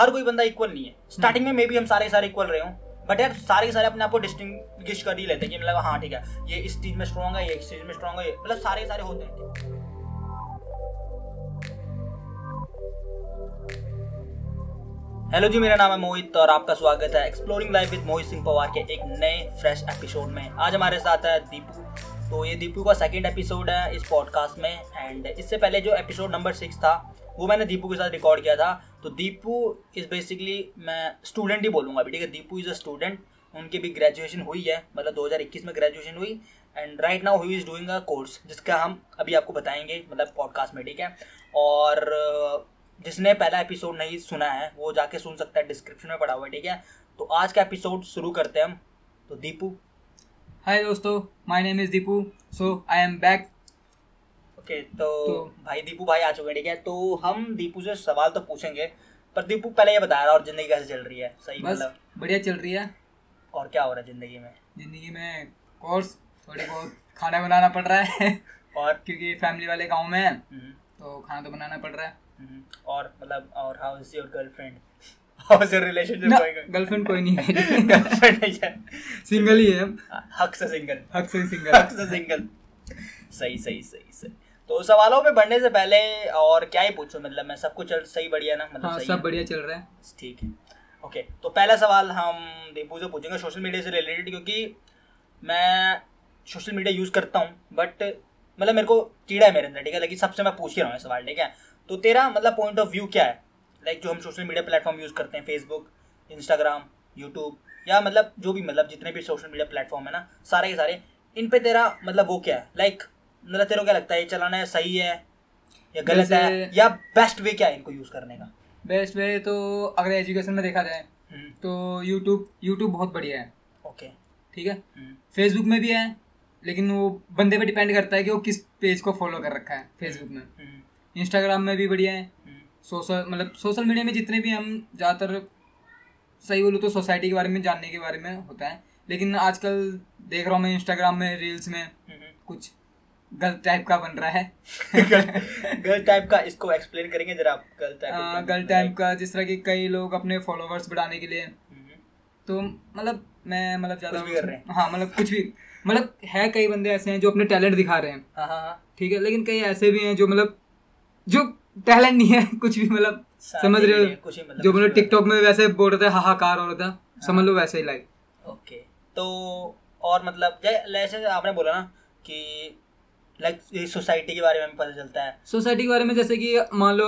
हर कोई बंदा इक्वल नहीं है। स्टार्टिंग में मे भी हम सारे सारे इक्वल रहे हों बट यार सारे सारे अपने आप को डिस्टिंग्विश कर ही लेते हैं कि मतलब हाँ ठीक है, ये इस चीज़ में स्ट्रॉन्ग है, ये इस चीज़ में स्ट्रॉन्ग है मतलब सारे सारे होते हैं। हेलो जी, मेरा नाम है मोहित और आपका स्वागत है exploring life with Mohit Singh Pawar के एक नए फ्रेश एपिसोड में। आज हमारे साथ है दीपू। तो ये दीपू का सेकंड एपिसोड है इस पॉडकास्ट में एंड इससे पहले जो एपिसोड नंबर सिक्स था, वो मैंने दीपू के साथ रिकॉर्ड किया था। तो दीपू इज़ बेसिकली मैं स्टूडेंट ही बोलूँगा अभी, ठीक है? दीपू इज़ अ स्टूडेंट उनकी भी ग्रेजुएशन हुई है मतलब 2021 में ग्रेजुएशन हुई and right now he is doing a course जिसका हम अभी आपको बताएँगे मतलब पॉडकास्ट में, ठीक है? और जिसने पहला एपिसोड नहीं सुना है, वो जाके सुन सकता है डिस्क्रिप्शन में पड़ा हुआ है, ठीक है? तो आज का एपिसोड शुरू करते हैं हम। तो दीपू। हाय दोस्तों my name is Deepu so I am back okay तो, तो- भाई दीपू भाई आ चुके हैं ठीक है? तो हम दीपू से सवाल तो पूछेंगे पर दीपू पहले ये बता रहा और ज़िंदगी कैसे चल रही है? सही मतलब। बढ़िया चल रही है। और क्या हो रहा है ज़िंदगी में? ज़िंदगी में कोर्स थोड़ी बहुत खाना बनाना पड़ रहा है। और? क्योंकि फैमिली वाले गाँव में हैं हम्म, तो खाना तो बनाना पड़ रहा है। हम्म, और मतलब और how is your girlfriend how is your relationship going girlfriend कोई नहीं है। गर्लफ्रेंड नहीं है। सिंगल ही है। हक से सिंगल हक से सिंगल हक से सिंगल सही सही सही सही। तो सवालों पे बढ़ने से पहले और क्या ही पूछूँ? मतलब मैं सब कुछ चल सही बढ़िया ना? मतलब हाँ सही सब बढ़िया चल रहा है। ठीक है। ओके तो पहला सवाल हम दीपू से पूछेंगे सोशल मीडिया से रिलेटेड क्योंकि मैं सोशल मीडिया यूज़ करता हूँ बट मतलब मेरे को कीड़ा है मेरे अंदर ठीक है? लेकिन सबसे मैं पूछ ही रहा हूँ ये सवाल ठीक है? तो तेरा मतलब पॉइंट ऑफ़ व्यू क्या है? लाइक जो हम सोशल मीडिया प्लेटफॉर्म यूज़ करते हैं फेसबुक इंस्टाग्राम यूट्यूब या मतलब जो भी मतलब जितने भी सोशल मीडिया प्लेटफॉर्म है ना सारे के सारे इन पे तेरा मतलब वो क्या है? लाइक मतलब तेरे को क्या लगता है ये चलाना सही है या गलत है या बेस्ट वे क्या है इनको यूज़ करने का? बेस्ट वे तो अगर एजुकेशन में देखा जाए हम्म, तो यूट्यूब यूट्यूब बहुत बढ़िया है। ओके ठीक है? हम्म, फेसबुक में भी है लेकिन वो बंदे पे डिपेंड करता है कि वो किस पेज को फॉलो कर रखा है फेसबुक में। हम्म, इंस्टाग्राम में भी बढ़िया है। हम्म, सोशल मतलब सोशल मीडिया में जितने भी हम ज़्यादातर सही बोलूँ तो सोसाइटी के बारे में जानने के बारे में होता है। लेकिन आजकल देख रहा हूँ मैं इंस्टाग्राम में रील्स में हम्म। कुछ गलत टाइप का बन रहा है। गर्ल टाइप का इसको एक्सप्लेन करेंगे जरा आप गर्ल टाइप आ, गलत टाइप का जिस तरह की कई लोग अपने फॉलोवर्स बढ़ाने के लिए तो मतलब मैं मतलब ज़्यादा कर रहे हैं। हाँ मतलब कुछ भी मतलब है कई बंदे ऐसे हैं जो अपने टैलेंट दिखा रहे हैं। हाँ हाँ हाँ। ठीक है लेकिन कई ऐसे भी हैं जो मतलब जो टैलेंट नहीं है कुछ भी मतलब समझ रहे हो। ही मतलब जो मतलब टिकटॉक में वैसे बोल रहे थे हाहाकार हो रहा था समझ लो वैसे ही लाइक ओके तो और मतलब जैसे आपने बोला ना कि लाइक सोसाइटी के बारे में पता चलता है। सोसाइटी के बारे में जैसे कि मान लो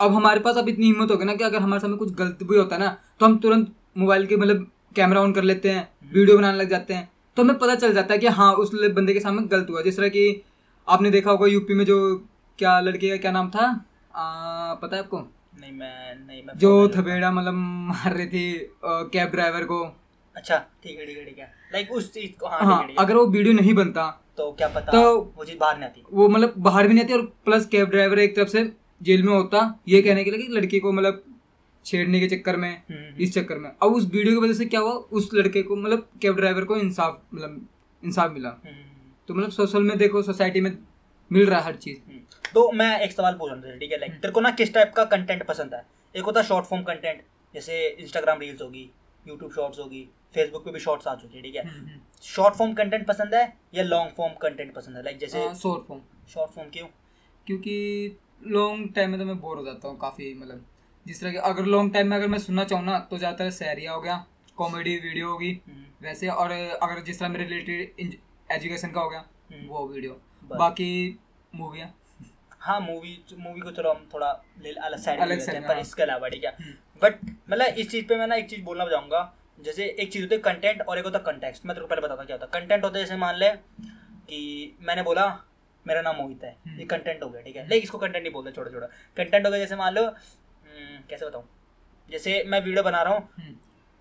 अब हमारे पास अब इतनी हिम्मत हो गई ना कि अगर हमारे सामने कुछ गलत भी होता है ना तो हम तुरंत मोबाइल के मतलब कैमरा ऑन कर लेते हैं वीडियो बनाने लग जाते हैं। तो हमें पता चल जाता है कि हाँ उस बंदे के सामने गलत हुआ। जिस तरह कि आपने देखा होगा यूपी में जो क्या लड़के का क्या नाम था? आ, पता है आपको? नहीं मैं नहीं मैं जो थपेड़ा मतलब मार रही थी कैब ड्राइवर को। अच्छा ठीक है ठीक है ठीक है। लाइक उस चीज़ को हाँ है अगर वो वीडियो नहीं बनता तो क्या पता तो- वो चीज़ बाहर नहीं आती। वो मतलब बाहर भी नहीं आती और प्लस कैब ड्राइवर एक तरफ़ से जेल में होता ये कहने के लिए कि लड़की को मतलब छेड़ने के चक्कर में हम्म, इस चक्कर में। अब उस वीडियो की वजह से क्या हुआ? उस लड़के को मतलब कैब ड्राइवर को इंसाफ मतलब इंसाफ मिला। हम्म, हम्म, तो मतलब सोशल में देखो सोसाइटी में मिल रहा है हर चीज़। हम्म। तो मैं एक सवाल पूछ रहा हूँ ठीक है? लाइक तेरे को ना किस टाइप का कंटेंट पसंद है? एक होता है शॉर्ट फॉर्म कंटेंट जैसे इंस्टाग्राम रील्स होगी यूट्यूब शॉर्ट्स होगी फेसबुक पे भी शॉर्ट्स आ चुकी है ठीक है? शॉर्ट फॉर्म कंटेंट पसंद है या लॉन्ग फॉर्म कंटेंट पसंद है? लाइक जैसे शॉर्ट फॉर्म शॉर्ट फॉर्म क्यों? क्योंकि लॉन्ग टाइम में तो मैं बोर हो जाता हूँ काफ़ी मतलब जिस तरह के अगर लॉन्ग टाइम में अगर मैं सुनना चाहूँ ना तो ज़्यादातर सैरिया हो गया कॉमेडी वीडियो होगी हम्म, वैसे और अगर जिस तरह मेरे रिलेटेड एजुकेशन का हो गया हम्म। वो वीडियो बाकी मूवियाँ हाँ। मूवी मूवी को चलो हम थोड़ा अलग साइड पर हाँ। इसके अलावा ठीक है? हम्म। बट मतलब इस चीज़ पे मैं ना एक चीज़ बोलना चाहूँगा जैसे एक चीज़ होती है कंटेंट और एक होता है कंटेक्स्ट मैं तेरे को पहले बताता क्या होता है। कंटेंट होता है जैसे मान ले कि मैंने बोला मेरा नाम मोहित है। हम्म। ये कंटेंट हो गया ठीक है? लेकिन इसको कंटेंट नहीं बोलते छोटा छोटा कंटेंट हो गया जैसे मान लो हम्म, कैसे बताऊँ? जैसे मैं वीडियो बना रहा हूँ हम्म,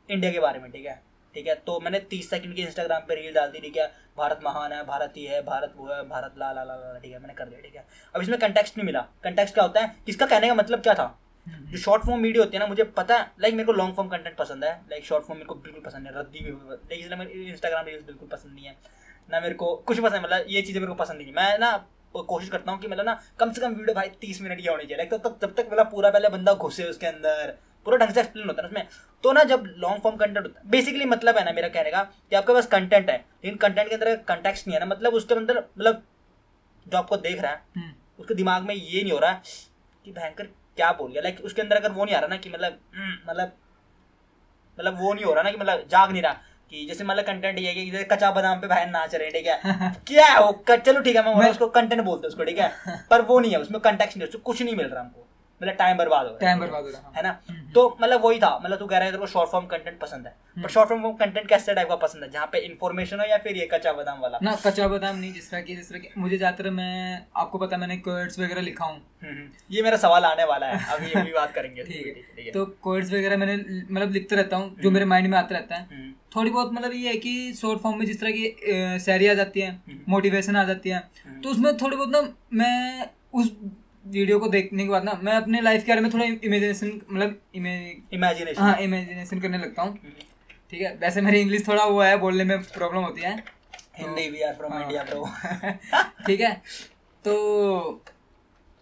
इंडिया के बारे में ठीक है? ठीक है तो मैंने तीस सेकंड की इंस्टाग्राम पे रील डाल दी ठीक है? भारत महान है भारत ये है भारत वो है भारत ला ला ला ला ठीक है? मैंने कर दिया ठीक है? अब इसमें कंटेक्स्ट नहीं मिला। कंटेक्स्ट क्या होता है? किसका कहने का मतलब क्या था? हम्म, जो शॉर्ट फॉर्म वीडियो होती है ना मुझे पता है लाइक मेरे को लॉन्ग फॉर्म कंटेंट पसंद है लाइक शॉर्ट फॉर्म मेरे को बिल्कुल पसंद है रद्दी भी लेकिन इसलिए मेरे इंस्टाग्राम रील्स बिल्कुल पसंद नहीं है ना मेरे को कुछ पसंद है मतलब ये चीज़ें मेरे को पसंद नहीं मैं ना कोशिश करता हूँ कि मतलब ना कम से कम वीडियो भाई तीस मिनट की होनी चाहिए लाइक तब जब तक मतलब पूरा पहले बंदा घुसे उसके अंदर पूरा ढंग से एक्सप्लेन होता है ना उसमें तो ना जब लॉन्ग फॉर्म कंटेंट होता है बेसिकली मतलब है ना मेरा कहने का कि आपके पास कंटेंट है लेकिन कंटेंट के अंदर कंटेक्ट नहीं है ना मतलब उसके अंदर मतलब जो आपको देख रहा है हम्म, उसके दिमाग में ये नहीं हो रहा है कि भयंकर क्या बोल गया? लाइक उसके अंदर अगर वो नहीं आ रहा ना कि मतलब हम्म, मतलब मतलब वो नहीं हो रहा ना कि मतलब जाग नहीं रहा कि जैसे मतलब कंटेंट ये है कि कच्चा बादाम पे बहन नाच रहे ठीक है? क्या है? वो चलो ठीक है मैं, मैं- उसको कंटेंट बोलते हैं उसको ठीक है? पर वो नहीं है उसमें कंटेक्ट नहीं है उसको कुछ नहीं मिल रहा हमको। मतलब टाइम बर्बाद हो रहा है। टाइम बर्बाद हो रहा है है। ना? हम्म। तो मतलब वही था। मतलब तू कह रहा है तेरे को शॉर्ट फॉर्म कंटेंट पसंद है। हम्म। पर शॉर्ट फॉर्म कंटेंट कैसे टाइप का पसंद है? जहाँ पे इन्फॉर्मेशन हो या फिर ये कच्चा बादाम वाला? ना कच्चा बादाम नहीं जिस तरह की जिस तरह की मुझे ज़्यादातर मैं आपको पता मैंने कोड्स वगैरह लिखा हूँ। हम्म, हम्म। ये मेरा सवाल आने वाला है। अभी अभी बात करेंगे। ठीक है। तो कोड्स वगैरह मैंने मतलब लिखते रहता हूँ जो हम्म। मेरे माइंड में आता रहता है। हम्म, थोड़ी बहुत मतलब ये है कि शॉर्ट फॉर्म में जिस तरह की शायरी आ जाती है हम्म। मोटिवेशन आ जाती है हम्म। तो उसमें थोड़ी बहुत ना मैं उस वीडियो को देखने के बाद ना मैं अपने लाइफ के बारे में थोड़ा इमेजिनेशन मतलब इमेजिनेशन हाँ इमेजिनेशन करने लगता हूँ। ठीक है? वैसे मेरी इंग्लिश थोड़ा वो है बोलने में प्रॉब्लम होती है। हिंदी वी आर फ्रॉम हाँ। इंडिया ब्रो ठीक है? तो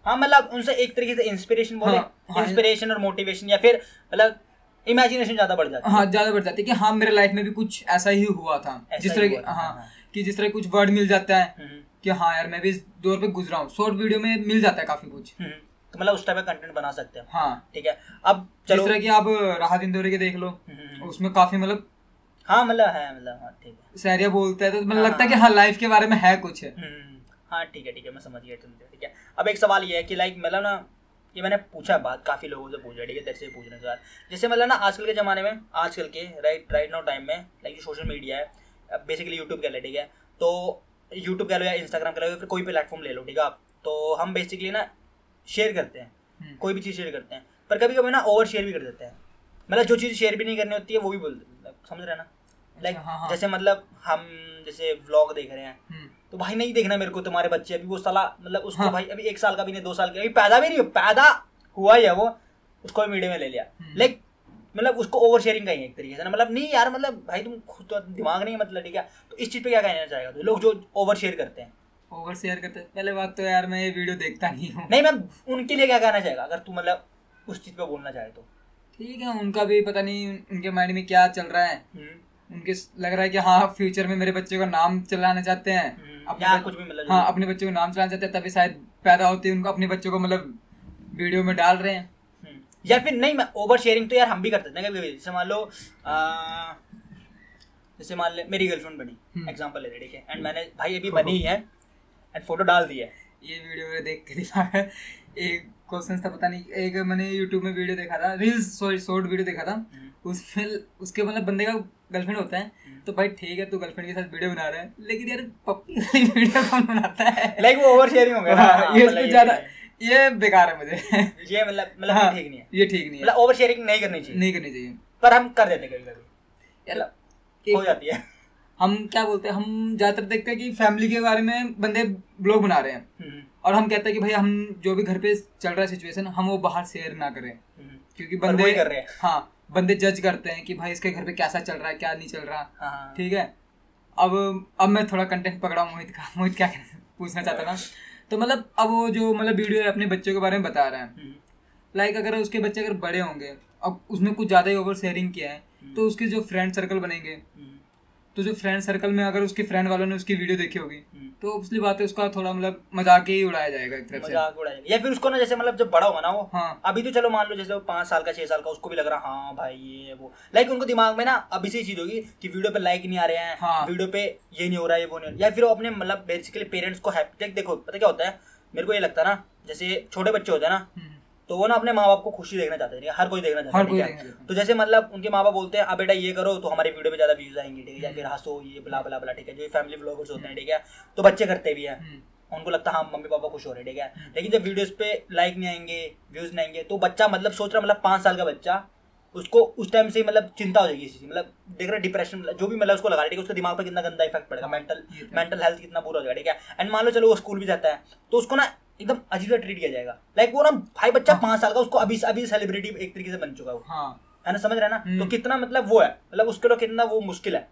हाँ मतलब उनसे एक तरीके से इंस्पिरेशन बोले हाँ, हाँ। इंस्पिरेशन और मोटिवेशन या फिर मतलब इमेजिनेशन ज़्यादा बढ़ जाती है। हाँ ज़्यादा बढ़ जाती है कि हाँ मेरे लाइफ में भी कुछ ऐसा ही हुआ था। जिस तरह हाँ हाँ। कि जिस तरह कुछ वर्ड मिल जाता है। हम्म, कि हाँ यार मैं भी इस दौर पे गुजरा हूँ। शॉर्ट वीडियो में मिल जाता है काफ़ी कुछ। हम्म, तो मतलब उस टाइप का कंटेंट बना सकते हैं हाँ। ठीक है अब चलो तरह की आप राहत इंदौरी के देख लो हम्म, हम्म, उसमें काफ़ी मतलब हाँ मतलब है मतलब हाँ ठीक है। शायरिया बोलता है तो मतलब हाँ, लगता है कि हाँ। लाइफ के बारे में है कुछ। है हाँ ठीक है ठीक है मैं समझ गया गया ठीक है। अब एक सवाल ये है कि लाइक मतलब ना ये मैंने पूछा बात काफ़ी लोगों से पूछा ठीक है तेरे से पूछने के बाद जैसे मतलब ना आजकल के ज़माने में आजकल के राइट राइट नाउ टाइम में लाइक जो सोशल मीडिया है बेसिकली यूट्यूब कह ले ठीक है। तो यूट्यूब कह लो या इंस्टाग्राम कह लो या फिर कोई भी प्लेटफॉर्म ले लो ठीक है आप तो हम बेसिकली ना शेयर करते हैं हम्म। कोई भी चीज़ शेयर करते हैं पर कभी कभी ना ओवर शेयर भी कर देते हैं मतलब जो चीज़ शेयर भी नहीं करनी होती है वो भी बोल समझ रहे हैं ना लाइक like, हाँ, हाँ। जैसे मतलब हम जैसे व्लॉग देख रहे हैं हम्म, तो भाई नहीं देखना मेरे को तुम्हारे बच्चे अभी वो साला मतलब उसको हाँ। भाई अभी एक साल का भी नहीं दो साल का अभी पैदा भी नहीं हुआ पैदा हुआ ही है वो उसको भी मीडिया में ले लिया हम्म। लाइक मतलब उसको ओवर शेयरिंग का ही एक तरीके से ना। मतलब नहीं यार मतलब भाई तुम खुद तो दिमाग नहीं है मतलब ठीक है? तो इस चीज़ पे क्या कहना चाहेगा? तो लोग जो ओवर शेयर करते हैं। ओवर शेयर करते हैं? पहले बात तो यार मैं ये वीडियो देखता नहीं हूँ। नहीं मैम उनके लिए क्या कहना चाहेगा? अगर तू मतलब उस चीज़ पे बोलना चाहे तो। ठीक है उनका भी पता नहीं उनके माइंड में क्या चल रहा है। हम्म, उनके लग रहा है कि हाँ फ्यूचर में मेरे बच्चे को नाम चलाना चाहते हैं। हम्म, अपने कुछ भी मतलब हाँ अपने बच्चे को नाम चलाना चाहते हैं तभी शायद पैदा होते उनको अपने बच्चों को मतलब वीडियो में डाल रहे हैं। या फिर नहीं मैं ओवर शेयरिंग तो यार हम भी करते थे कभी कभी। जैसे मान लो जैसे मान ले मेरी गर्लफ्रेंड बनी हम्म। एग्जांपल ले रहे ठीक है? एंड मैंने भाई अभी बनी ही है एंड फ़ोटो डाल दी है। ये वीडियो में देख के दिमाग एक क्वेश्चन था पता नहीं एक मैंने यूट्यूब में वीडियो देखा था रील्स सॉरी शॉर्ट वीडियो देखा था। उसमें उसके मतलब बंदे का गर्लफ्रेंड होता है हम्म। तो भाई ठीक है तू गर्लफ्रेंड के साथ वीडियो बना रहा है। लेकिन यार पप्पी वाली वीडियो कौन बनाता है? लाइक वो ओवर शेयरिंग हो गया ये ज़्यादा ये बेकार है मुझे। ये मतलब मतलब हाँ, ठीक नहीं है। ये ठीक नहीं है। मतलब ओवर शेयरिंग नहीं करनी चाहिए। नहीं करनी चाहिए। पर हम कर देते कभी कभी। यार हो जाती है। हम क्या बोलते हैं हम ज़्यादातर देखते हैं कि फैमिली के बारे में बंदे ब्लॉग बना रहे हैं। हम्म, और हम कहते हैं कि भाई हम जो भी घर पे चल रहा है सिचुएशन हम वो बाहर शेयर ना करें। हम्म, क्योंकि बंदे कर रहे हैं। हाँ बंदे जज करते हैं कि भाई इसके घर पे कैसा चल रहा है क्या नहीं चल रहा। हाँ, हाँ, ठीक है? अब अब मैं थोड़ा कंटेंट पकड़ा मोहित का मोहित क्या पूछना चाहता था। तो मतलब अब वो जो मतलब वीडियो है अपने बच्चों के बारे में बता रहे है। हम्म, लाइक अगर उसके बच्चे अगर बड़े होंगे अब उसने कुछ ज़्यादा ही ओवर शेयरिंग किया है तो उसके जो फ्रेंड सर्कल बनेंगे हम्म, तो जो फ्रेंड सर्कल में अगर उसके फ्रेंड वालों ने उसकी वीडियो देखी होगी हम्म। तो उसकी बात है उसका थोड़ा मतलब मज़ाक ही उड़ाया जाएगा एक तरफ़ से मज़ाक उड़ाएँगे या फिर उसको ना जैसे मतलब जब बड़ा होगा ना वो हाँ अभी तो चलो मान लो जैसे वो पाँच साल का छह साल का उसको भी लग रहा हाँ भाई ये वो लाइक उनको दिमाग में ना अभी से चीज़ होगी कि वीडियो पे लाइक नहीं आ रहे हैं हाँ। वीडियो पे ये नहीं हो रहा है वो नहीं हो है। या फिर वो अपने मतलब बेसिकली पेरेंट्स को हैप्पी देखो पता क्या होता है मेरे को ये लगता है ना जैसे छोटे बच्चे होते हैं ना हम्म, तो वो ना अपने माँ बाप को खुशी देखना चाहते हैं? हर कोई देखना चाहता है ठीक है? तो जैसे मतलब उनके माँ बाप बोलते हैं अब बेटा ये करो तो हमारे वीडियो पे ज़्यादा व्यूज़ आएँगे ठीक है? या फिर हंसो ये बला बला बला ठीक है? जो फैमिली ब्लॉगर्स होते हैं ठीक है? तो बच्चे करते भी हैं। हम्म, उनको लगता है हाँ मम्मी पापा खुश हो रहे हैं ठीक है? लेकिन जब वीडियोस पे लाइक नहीं आएँगे व्यूज़ नहीं आएँगे तो बच्चा मतलब सोच रहा मतलब पाँच साल का बच्चा उसको उस टाइम से मतलब चिंता हो जाएगी इसी चीज़ मतलब देख रहा डिप्रेशन जो भी मतलब उसको लगा रहा है, ठीक है? उसके दिमाग पर कितना गंदा इफ़ेक्ट पड़ेगा मेंटल। मेंटल हेल्थ कितना बुरा हो जाएगा ठीक है? एंड मान लो चलो वो स्कूल भी जाता है तो उसको ना एकदम अजीब ट्रीट किया जाएगा। लाइक वो ना भाई बच्चा हाँ। पाँच साल का उसको अभी अभी सेलिब्रिटी एक तरीके से बन चुका है वो। हाँ। है ना समझ रहे ना? हम्म। तो कितना मतलब वो है? मतलब उसके लिए कितना वो मुश्किल है।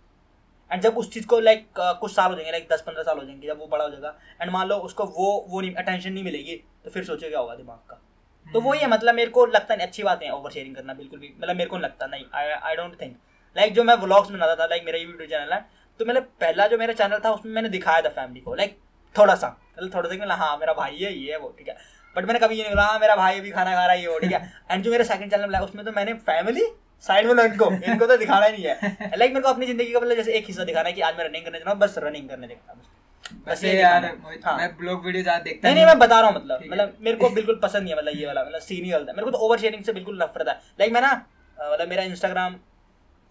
एंड जब उस चीज़ को लाइक कुछ साल हो जाएँगे लाइक दस पंद्रह साल हो जाएँगे जब वो बड़ा हो जाएगा एंड मान लो उसको वो वो नहीं अटेंशन नहीं मिलेगी तो फिर सोचे क्या होगा दिमाग का। तो वही है मतलब मेरे को लगता नहीं अच्छी बात है ओवर शेयरिंग करना बिल्कुल भी मतलब मेरे को लगता नहीं I I don't think like जो मैं व्लॉग्स बनाता था लाइक मेरा यूट्यूब चैनल है तो मैंने पहला जो मेरा चैनल था उसमें मैंने दिखाया था फैमिली को। लाइक थोड़ा सा। मतलब थोड़ा सा मतलब हाँ मेरा भाई है ये है वो ठीक है। बट मैंने कभी ये नहीं बोला हाँ मेरा भाई भी खाना खा रहा है ये वो ठीक है। एंड जो मेरा सेकंड चैनल है उसमें तो मैंने फैमिली साइड में इनको इनको तो दिखाना ही नहीं है। लाइक मेरे को अपनी ज़िंदगी का मतलब जैसे एक हिस्सा दिखाना है कि आज मैं रनिंग करने जा रहा हूँ बस रनिंग करने देखता हूँ। बस वैसे ये यार दिखाना है। मैं ब्लॉग वीडियो ज़्यादा देखता नहीं नहीं मैं बता रहा हूँ मतलब। मतलब मेरे को बिल्कुल पसंद नहीं है मतलब ये वाला मतलब सीन ही गलत है मेरे को तो ओवर शेयरिंग से बिल्कुल नफरत है। लाइक मैं ना मतलब मेरा इंस्टाग्राम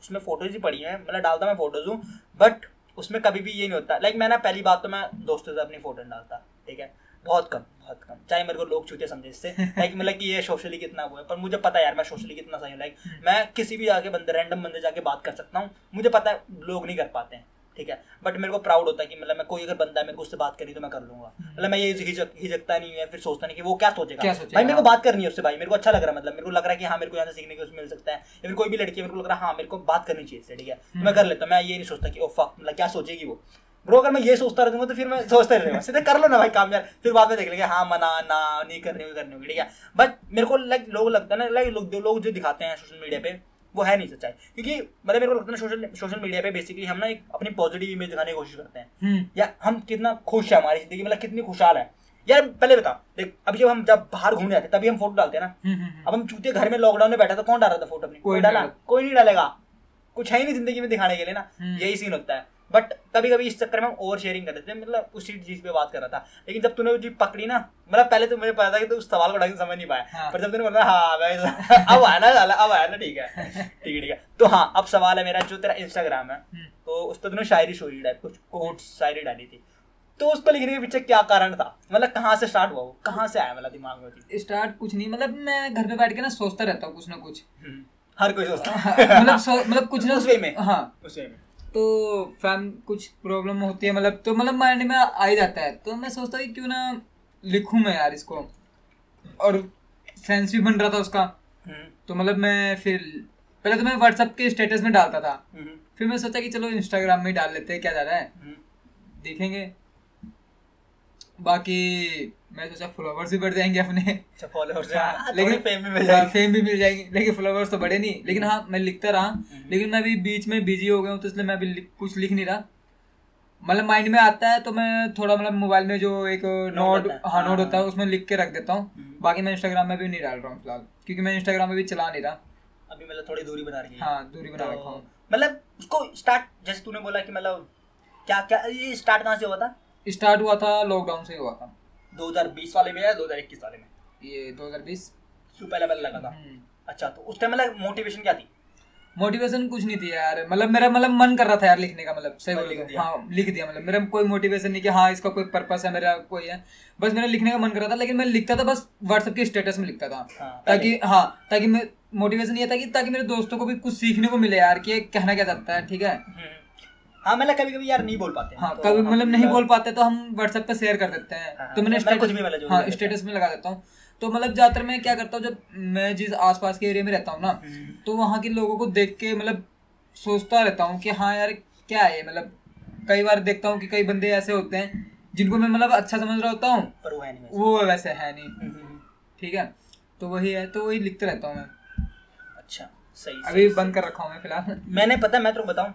उसमें फ़ोटोज़ ही पड़ी हैं मतलब डालता मैं फ़ोटोज़ हूँ बट उसमें कभी भी ये नहीं होता। लाइक मैं ना पहली बात तो मैं दोस्तों से अपनी फ़ोटो डालता ठीक है? बहुत कम बहुत कम। चाहे मेरे को लोग छूटे समझे इससे लाइक मतलब कि ये सोशली कितना हुआ है पर मुझे पता है यार मैं सोशली कितना सही हूँ। लाइक मैं किसी भी आगे बंदे रैंडम बंदे जाके बात कर सकता हूँ। मुझे पता है लोग नहीं कर पाते हैं। ठीक है? बट मेरे को प्राउड होता है कि मतलब मैं कोई अगर बंदा है मेरे को उससे बात करनी तो मैं कर लूँगा। मतलब मैं ये हिचक हिचकता नहीं है फिर सोचता नहीं कि वो क्या सोचेगा। क्या सोचेगा? भाई मेरे को बात करनी है उससे भाई मेरे को अच्छा लग रहा है मतलब मेरे को लग रहा है कि हाँ मेरे को यहाँ से सीखने को मिल सकता है। या फिर कोई भी लड़की है मेरे को लग रहा है हाँ मेरे को बात करनी चाहिए ठीक है? तो मैं कर लेता हूँ मैं ये नहीं सोचता कि ओ फक मतलब क्या सोचेगी वो? ब्रो अगर मैं ये सोचता रहूँगा तो फिर मैं सोचता रहूँगा। सीधे कर लो ना भाई काम यार फिर बाद में देख लेंगे हाँ मना ना नहीं करनी होगी करनी होगी ठीक है? बट मेरे को लाइक लोग लगता है ना लाइक लोग जो दिखाते हैं सोशल मीडिया पे वो है नहीं सच्चाई। क्योंकि मतलब मेरे को लगता है सोशल सोशल मीडिया पे बेसिकली हम ना एक अपनी पॉजिटिव इमेज दिखाने की कोशिश करते हैं। हम्म। या हम कितना खुश है हमारी ज़िंदगी मतलब कितनी खुशहाल है। यार पहले बता देख अभी जब हम जब बाहर घूमने जाते तभी हम फ़ोटो डालते हैं ना। हम्म, हम्म, अब हम चूते घर में लॉकडाउन में बैठा तो कौन डाल रहा था फ़ोटो अपनी? कोई डाला। कोई नहीं डालेगा। कुछ है ही नहीं ज़िंदगी में दिखाने के लिए ना। यही सीन होता है। बट कभी कभी इस चक्कर में हम ओवर शेयरिंग कर देते हैं। मतलब उसी चीज़ पे बात कर रहा था। लेकिन जब तूने चीज़ पकड़ी ना मतलब पहले तो मुझे पता था कि तू तो उस सवाल को ढंग से समझ नहीं पाया। हाँ। पर जब तूने बोला हाँ भाई अब आया ना अब आया ना ठीक है। ठीक है ठीक है। तो हाँ अब सवाल है मेरा जो तेरा इंस्टाग्राम है। हम्म। तो उस पर तूने शायरी शोरी टाइप कुछ कोट्स शायरी डाली थी। तो उसको लिखने के पीछे क्या कारण था? मतलब कहाँ से स्टार्ट हुआ वो? कहाँ से आया मतलब दिमाग में स्टार्ट कुछ नहीं मतलब मैं घर पे बैठ के ना सोचता रहता हूँ कुछ ना कुछ। हम्म, हर कोई सोचता मतलब मतलब कुछ ना उस में। हाँ। उस में। तो फैम कुछ प्रॉब्लम होती है मतलब तो मतलब माइंड में आ ही जाता है। तो मैं सोचता हूँ कि क्यों ना लिखूँ मैं यार इसको। और सेंस भी बन रहा था उसका। हम्म, तो मतलब मैं फिर पहले तो मैं व्हाट्सअप के स्टेटस में डालता था। हम्म, फिर मैं सोचा कि चलो इंस्टाग्राम में डाल लेते हैं क्या जा रहा है। हम्म। देखेंगे। बाकी मैं सोचा फॉलोवर्स भी बढ़ जाएँगे अपने। अच्छा फॉलोअर्स हाँ, लेकिन फेम भी मिल जाएगी। फेम भी मिल जाएगी। लेकिन फॉलोवर्स तो बढ़े नहीं। लेकिन हाँ मैं लिखता रहा। लेकिन मैं अभी बीच में बिज़ी हो गया हूँ तो इसलिए मैं अभी कुछ लिख नहीं रहा। मतलब माइंड में आता है तो मैं थोड़ा मतलब मोबाइल में जो एक नोट हाँ। नोट हाँ। होता है उसमें लिख के रख देता हूँ। हम्म। बाकी मैं इंस्टाग्राम में भी नहीं डाल रहा हूँ फ़िलहाल क्योंकि मैं इंस्टाग्राम में भी चला नहीं रहा। अभी मतलब थोड़ी दूरी बना रही है। हाँ दूरी बना तो रखा हूँ। मतलब उसको स्टार्ट जैसे तूने बोला कि मतलब क्या क्या ये स्टार्ट कहाँ से हुआ था? स्टार्ट हुआ था लॉकडाउन से ही हुआ था। 2020 वाले में या 2021 वाले में? ये 2020 सु पहले पहले लगा था। अच्छा तो उस टाइम मतलब मोटिवेशन क्या थी? मोटिवेशन कुछ नहीं थी यार। मतलब मेरा मतलब मन कर रहा था यार लिखने का मतलब सही बोलूँ। हाँ। लिख दिया मतलब। मेरा कोई मोटिवेशन नहीं कि हाँ इसका कोई पर्पस है मेरा कोई है। बस मेरा लिखने का मन कर रहा था लेकिन मैं लिखता था बस व्हाट्सएप के स्टेटस में लिखता था। हाँ, ताकि हाँ ताकि मैं मोटिवेशन ये था कि ताकि मेरे दोस्तों को भी कुछ सीखने को मिले यार कि कहना क्या चाहता है ठीक है? हम्म। हाँ मतलब कभी कभी यार नहीं बोल पाते हाँ। तो कभी मतलब नहीं बोल पाते तो हम व्हाट्सएप पे शेयर कर देते हाँ, हैं तो मैंने स्टेटस कुछ भी मतलब हाँ स्टेटस में लगा देता हूँ। तो मतलब ज़्यादातर मैं क्या करता हूँ जब मैं जिस आसपास के एरिया में रहता हूँ ना हम्म, तो वहाँ के लोगों को देख के मतलब सोचता रहता हूँ कि हाँ यार क्या है मतलब कई बार देखता हूँ कि कई बंदे ऐसे होते हैं जिनको मैं मतलब अच्छा समझ रहा होता हूँ। पर वो है नहीं। वो वैसे है नहीं। हम्म, हम्म। ठीक है? तो वही है तो वही लिखते रहता हूँ मैं। अच्छा सही अभी बंद कर रखा हूँ मैं फ़िलहाल। मैंने पता मैं को बताऊँ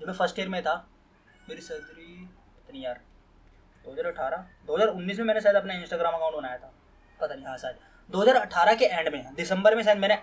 जब मैं फ़र्स्ट ईयर में था। मेरी सर्जरी कितनी यार? 2018 2019 में मैंने शायद अपना इंस्टाग्राम अकाउंट बनाया था। पता नहीं हाँ शायद। 2018 के एंड में दिसंबर में शायद मैंने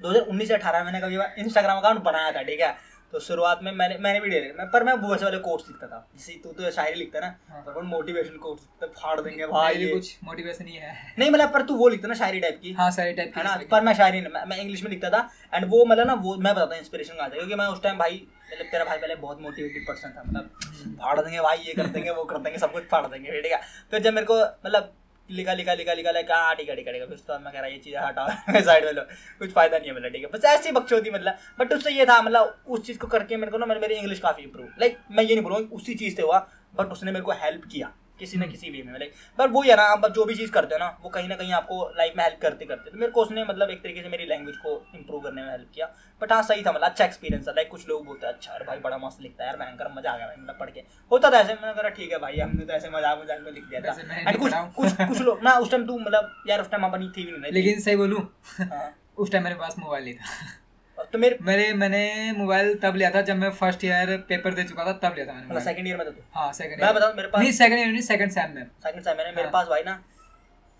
2019 से 18 मैंने कभी इंस्टाग्राम अकाउंट बनाया था ठीक है? तो शुरुआत में मैंने मैंने भी डेली मैं पर मैं वो ऐसे वाले कोर्स लिखता था जैसे तू तो शायरी लिखता है हाँ। ना पर मोटिवेशन कोर्स तो फाड़ देंगे भाई ये कुछ मोटिवेशन ही है। नहीं मतलब पर तू वो लिखता ना शायरी टाइप की। हाँ सारी टाइप है ना? पर मैं शायरी नहीं मैं, मैं इंग्लिश में लिखता था। एंड वो मतलब ना वो मैं बताता हूँ इंस्पिरेशन कहाँ से क्योंकि मैं उस टाइम भाई मतलब तेरा भाई पहले बहुत मोटिवेटेड पर्सन था मतलब फाड़ देंगे भाई, ये कर देंगे, वो कर देंगे, सब कुछ फाड़ देंगे, ठीक है? फिर जब मेरे को मतलब लिखा लिखा लिखा लिखा लिखा हाँ ठीक है ठीक है ठीक है फिर उसके बाद मैं कह रहा, ये चीज़ हटाओ साइड में लो, कुछ फ़ायदा नहीं है मतलब ठीक है? बस ऐसी बक्चो होती मतलब बट उससे ये था मतलब उस चीज़ को करके मेरे को ना, मेरी इंग्लिश काफ़ी इंप्रूव लाइक मैं ये नहीं बोलूँगा उसी चीज़ से हुआ बट उसने मेरे को हेल्प किया। किसी न हम्म। किसी वे में लाइक पर वो है ना आप जो भी चीज़ करते हो ना वो कहीं ना कहीं आपको लाइफ में हेल्प करते करते तो मेरे को उसने मतलब एक तरीके से मेरी लैंग्वेज को इंप्रूव करने में हेल्प किया। बट हाँ सही था मतलब अच्छा एक्सपीरियंस था। लाइक कुछ लोग बोलते हैं अच्छा अरे भाई बड़ा मस्त लिखता है यार भयंकर मज़ा आ गया भाई मतलब पढ़ के। होता था ऐसे मैंने कहा ठीक है भाई हमने तो ऐसे मज़ाक मज़ाक में लिख दिया था। एंड कुछ कुछ कुछ लोग ना उस टाइम तू मतलब यार उस टाइम अपनी थी भी नहीं। लेकिन सही बोलूँ हाँ। उस टाइम मेरे पास मोबाइल नहीं था। तो मेरे मेरे मैंने मोबाइल तब लिया था जब मैं फ़र्स्ट ईयर पेपर दे चुका था तब लिया था मैंने मतलब सेकंड ईयर में था तू? हाँ सेकंड मैं बताऊँ मेरे पास नहीं सेकंड ईयर नहीं सेकंड सेम में। सेकंड सेम में मेरे हाँ। पास भाई ना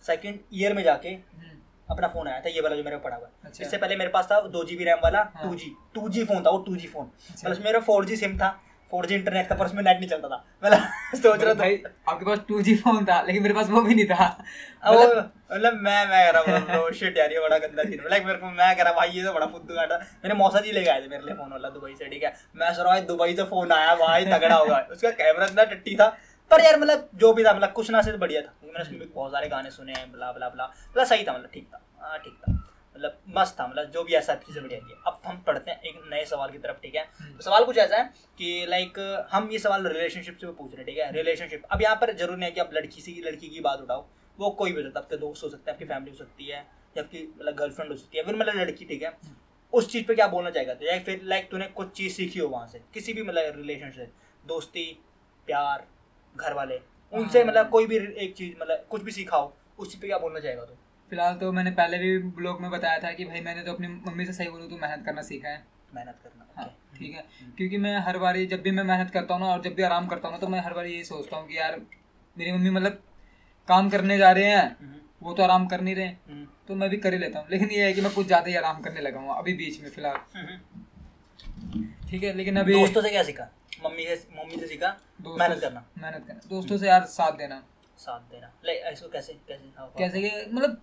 सेकंड ईयर में जाके हम्म, अपना फ़ोन आया था ये वाला जो मेरे को पड़ा हुआ है। अच्छा। इससे पहले मेरे पास था दो जीबी रैम वाला हाँ। Two G two G phone था वो टू जी फ़ोन मतलब मेरा फोर जी सिम था। फोर जी इंटरनेट था पर उसमें नेट नहीं चलता था। मतलब सोच रहा था। आपके पास टू जी फ़ोन था लेकिन मेरे पास वो भी नहीं था। वो- मतलब मतलब मैं मैं कह रहा ब्रो शिट यार ये बड़ा गंदा सीन लाइक मेरे को मैं कह रहा भाई ये तो बड़ा फुद्दू काटा। मेरे मौसा जी लेके आए थे मेरे लिए फ़ोन वाला दुबई से ठीक है? मैं सोच रहा भाई दुबई से फ़ोन आया भाई तगड़ा होगा। उसका कैमरा इतना टट्टी था पर यार मतलब जो भी था मतलब कुछ ना से बढ़िया था। मैंने उसमें बहुत सारे गाने सुने हैं ब्ला ब्ला ब्ला मतलब सही था मतलब ठीक था। हाँ ठीक था। मतलब मस्त था मतलब जो भी ऐसा चीज़ें बढ़िया थी अब हम पढ़ते हैं एक नए सवाल की तरफ़ ठीक है? हम्म। तो सवाल कुछ ऐसा है कि लाइक हम ये सवाल रिलेशनशिप से पूछ रहे हैं ठीक है? रिलेशनशिप अब यहाँ पर ज़रूरी नहीं है कि आप लड़की से लड़की की बात उठाओ। वो कोई भी हो सकता है आपके दोस्त हो सकते हैं आपकी फैमिली हो सकती है या आपकी मतलब गर्लफ्रेंड हो सकती है फिर मतलब लड़की ठीक है? उस चीज़ पे क्या बोलना चाहेगा? तो या फिर लाइक तूने कुछ चीज़ सीखी हो वहाँ से किसी भी मतलब रिलेशन से दोस्ती प्यार घर वाले उनसे हाँ। मतलब कोई भी एक चीज़ मतलब कुछ भी सीखा हो उस चीज़ पे क्या बोलना चाहेगा तो? फ़िलहाल तो मैंने पहले भी ब्लॉग में बताया था कि भाई मैंने तो अपनी मम्मी से सही बोलूँ तो मेहनत करना सीखा है। मेहनत करना हाँ ठीक है। क्योंकि मैं हर बारी जब भी मैं मेहनत करता हूँ ना और जब भी आराम करता हूँ ना तो मैं हर बार यही सोचता हूँ कि यार मेरी मम्मी मतलब काम करने जा रहे हैं हम्म, वो तो आराम कर नहीं रहे। हम्म, तो मैं भी कर ही लेता हूँ। लेकिन ये है कि मैं कुछ ज़्यादा ही आराम करने लगा हूँ अभी बीच में फ़िलहाल। हम्म। ठीक है लेकिन अभी दोस्तों से क्या सीखा? मम्मी से मम्मी से सीखा? मेहनत करना। मेहनत करना। दोस्तों से यार साथ देना। साथ देना। लाइक इसको कैसे कैसे? हाँ, कैसे मतलब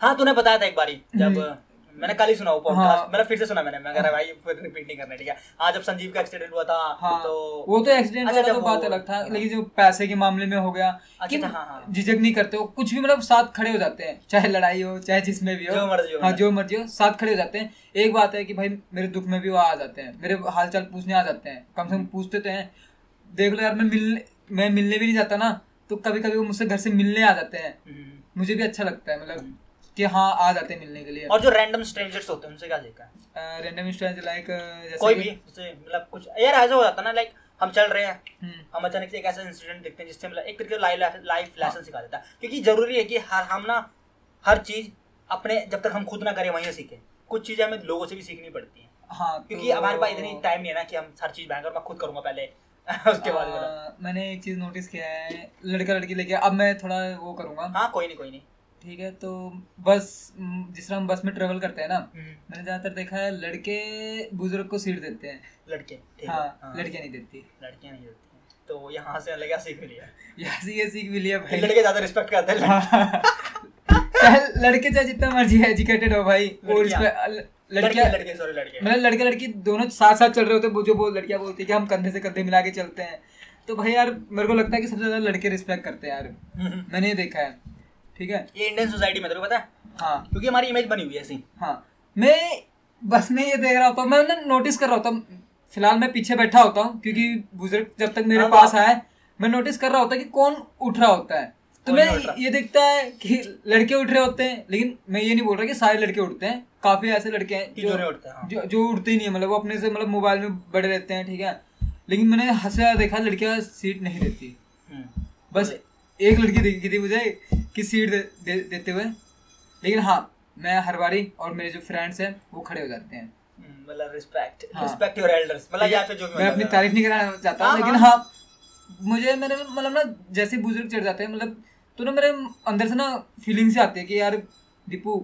हाँ तूने बताया था एक बारी जब हम्म। मैंने कल ही सुना वो हाँ। पॉडकास्ट मैंने फिर से सुना मैंने मैं कह रहा भाई फिर रिपीट नहीं करना ठीक है हाँ जब संजीव का एक्सीडेंट हुआ था हाँ तो वो तो एक्सीडेंट अच्छा, तो बात अलग था लेकिन जो पैसे के मामले में हो गया अच्छा, हाँ, हाँ। झिझक नहीं करते हो कुछ भी मतलब साथ खड़े हो जाते हैं चाहे लड़ाई हो चाहे जिसमें भी हो जो मर्ज़ी हो हाँ। जो मर्ज़ी हो साथ खड़े हो जाते हैं एक बात है कि भाई मेरे दुख में भी वो आ जाते हैं मेरे हाल चाल पूछने आ जाते हैं कम से कम पूछते तो हैं देख लो यार मैं मिलने मैं मिलने भी नहीं जाता ना तो कभी कभी वो मुझसे घर से मिलने आ जाते हैं हम्म। मुझे भी अच्छा लगता है मतलब कि हाँ आ जाते हैं मिलने के लिए। और जो रैंडम स्ट्रेंजर्स होते हैं उनसे क्या सीखा है? रैंडम स्ट्रेंज लाइक कोई भी मतलब कुछ यार ऐसा हो जाता ना लाइक हम चल रहे हैं हम्म, हम अचानक से एक ऐसा इंसिडेंट देखते हैं जिससे मतलब एक तरीके लाइफ लाइफ लेसन सिखा देता है। क्योंकि ज़रूरी है कि हर हम ना हर चीज़ अपने जब तक हम खुद ना करें वहीं से सीखें। कुछ चीज़ें हमें लोगों से भी सीखनी पड़ती हैं। हाँ क्योंकि तो- हमारे पास इतनी टाइम नहीं है ना कि हम हर चीज़ बैंकर मैं खुद करूँगा पहले उसके बाद मैंने एक चीज़ नोटिस किया है लड़का लड़की लेके अब मैं थोड़ा वो करूँगा। हाँ कोई नहीं कोई नहीं। ठीक है तो बस जिस तरह हम बस में ट्रेवल करते हैं ना हम्म, मैंने ज़्यादातर देखा है लड़के बुज़ुर्ग को सीट देते हैं। लड़के हाँ। हाँ, लड़कियाँ नहीं देती। लड़कियाँ नहीं देती तो यहाँ से अलग सीख लिया यहाँ से ये सीख लिया कि भाई। लड़के ज़्यादा रिस्पेक्ट करते हैं। चाहे लड़के चाहे जितना मर्ज़ी एजुकेटेड हो भाई वो लड़कियाँ। लड़के लड़के सॉरी लड़के। मतलब लड़के लड़की दोनों साथ साथ चल रहे होते हैं जो वो लड़कियाँ बोलती है कि हम कंधे से कंधे मिला के चलते हैं। तो भाई यार मेरे को लगता है कि सबसे ज़्यादा लड़के रिस्पेक्ट करते हैं यार। हम्म, मैंने ये देखा है। ठीक है? ये इंडियन सोसाइटी में तेरे को पता है? हाँ। क्योंकि हमारी इमेज बनी हुई है ऐसी। हाँ। मैं बस में ये देख रहा होता हूँ मैं नोटिस कर रहा होता हूँ फ़िलहाल मैं पीछे बैठा होता हूँ क्योंकि बुज़ुर्ग जब तक मेरे हाँ, पास वो- आए मैं नोटिस कर रहा होता कि कौन उठ रहा होता है। तो मैं। ये देखता है कि लड़के उठ रहे होते हैं लेकिन मैं ये नहीं बोल रहा कि सारे लड़के उठते हैं काफ़ी ऐसे लड़के हैं जो उठते, हाँ। जो जो उठते ही नहीं है मतलब वो अपने से मतलब मोबाइल में बड़े रहते हैं ठीक है। लेकिन मैंने हंसा देखा लड़कियाँ सीट नहीं देती। हम्म, बस एक लड़की दिखी थी मुझे कि सीट दे, दे, देते हुए। लेकिन हाँ मैं हर बारी और मेरे जो फ्रेंड्स हैं वो खड़े हो जाते हैं। हम्म, मतलब रिस्पेक्ट हाँ। रिस्पेक्ट योर एल्डर्स मतलब या फिर जो भी मैं अपनी तारीफ़ नहीं कराना चाहता हाँ, लेकिन हाँ। हाँ मुझे मैंने मतलब ना जैसे बुज़ुर्ग चढ़ जाते हैं मतलब तो ना मेरे अंदर से ना फीलिंग से आती है कि यार दीपू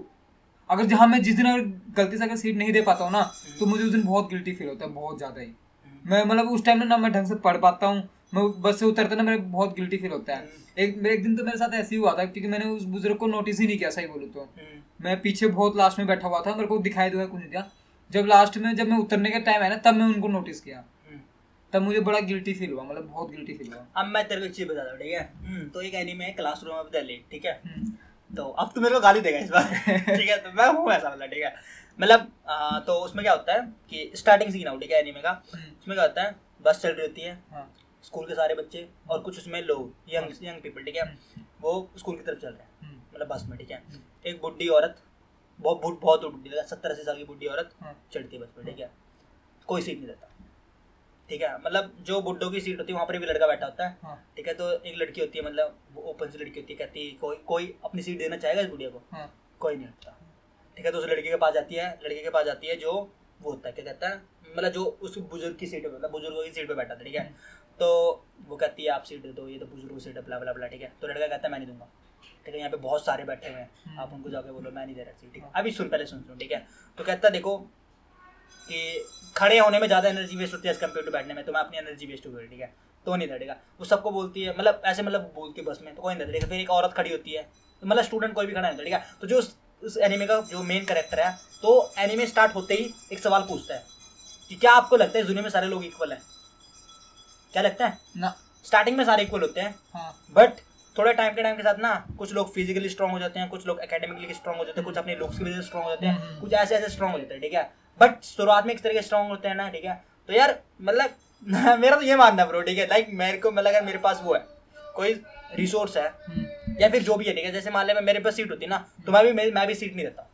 अगर जहाँ मैं जिस दिन अगर गलती से अगर सीट नहीं दे पाता हूँ ना तो मुझे उस दिन बहुत गिल्टी फील होता है बहुत ज़्यादा ही। हम्म, मैं मतलब उस टाइम में ना मैं ढंग से पढ़ पाता हूँ मैं बस से उतरते ना मेरे बहुत गिल्टी फील होता है। हम्म। एक एक दिन तो मेरे साथ ऐसे ही हुआ था क्योंकि मैंने उस बुज़ुर्ग को नोटिस ही नहीं किया सही बोलूँ तो। हम्म, मैं पीछे बहुत लास्ट में बैठा हुआ था मेरे को दिखाई दुआ कुछ नहीं दिया जब लास्ट में जब मैं उतरने का टाइम है ना तब मैं उनको नोटिस किया। हम्म। तब मुझे बड़ा गिल्टी फील हुआ मतलब बहुत गिल्टी फील हुआ। अब मैं तेरे को चीज़ बता हूँ ठीक है? हम्म, तो एक एनीमे है क्लासरूम ऑफ़ द लेट ठीक है? तो अब तो मेरे को गाली देगा इस बार ठीक है? तो मैं हूँ ऐसा मतलब ठीक है? मतलब तो उसमें क्या होता है कि स्टार्टिंग सीन है ठीक है एनीमे का? उसमें क्या होता है बस चल रही होती है हाँ। स्कूल के सारे बच्चे और कुछ उसमें लोग यंग यंग पीपल ठीक है? वो स्कूल की तरफ़ चल रहे हैं। हम्म, मतलब बस में ठीक है? एक बुढ़ी औरत बहुत बुढ़ बहुत बुढ़ी लगा सत्तर अस्सी साल की बुढ़ी औरत हाँ, चढ़ती है बस में ठीक है? कोई सीट नहीं देता। ठीक है? मतलब जो बुड्ढों की सीट होती है वहाँ पर भी लड़का बैठा होता है। हाँ, ठीक है? तो एक लड़की होती है मतलब वो ओपन से लड़की होती है कहती है कोई कोई अपनी सीट देना चाहेगा इस बुढ़िया को? हाँ, कोई नहीं हटता ठीक है? तो उस लड़के के पास जाती है लड़के के पास जाती है जो वो होता है क्या कहता है? मतलब जो उस बुज़ुर्ग की सीट पर मतलब बुज़ुर्गों की सीट पर बैठा था ठीक है। तो वो कहती है आप सीट दे दो ये तो बुज़ुर्ग सीट है ब्ला ब्ला ब्ला ठीक है। तो लड़का कहता है मैं नहीं दूँगा। ठीक है यहाँ पे बहुत सारे बैठे हुए हैं। आप उनको जाके बोलो मैं नहीं दे रहा सीट ठीक है? अभी सुन पहले सुन सुन ठीक है? तो कहता देखो कि खड़े होने में ज़्यादा एनर्जी वेस्ट होती है एज कंपेयर टू बैठने में तो मैं अपनी एनर्जी वेस्ट हो गई ठीक है? तो नहीं ठीक वो सबको बोलती है मतलब ऐसे मतलब बोलती है बस में तो कोई नहीं ठीक फिर एक औरत खड़ी होती है तो मतलब स्टूडेंट कोई भी खड़ा नहीं है? तो जो उस, उस एनिमे का जो मेन करेक्टर है तो एनिमे स्टार्ट होते ही एक सवाल पूछता है कि क्या आपको लगता है इस दुनिया में सारे लोग इक्वल हैं? क्या लगता है? ना। स्टार्टिंग में सारे इक्वल होते हैं। हाँ। बट थोड़े टाइम के टाइम के साथ ना कुछ लोग फिजिकली स्ट्रांग हो जाते हैं कुछ लोग एकेडमिकली स्ट्रॉन्ग हो जाते हैं कुछ अपने लुक्स की वजह से स्ट्रांग हो जाते हैं हम्म। कुछ ऐसे ऐसे स्ट्रांग हो जाते हैं ठीक है? बट शुरुआत में इस तरह के स्ट्रांग होते हैं ना ठीक है? तो यार मतलब मेरा तो ये मानना है ब्रो ठीक है? लाइक मेरे को मतलब अगर मेरे पास वो है कोई रिसोर्स है हम्म, या फिर जो भी है ठीक है? जैसे मान लिया मैं मेरे पास सीट होती ना तो मैं भी मैं भी सीट नहीं देता।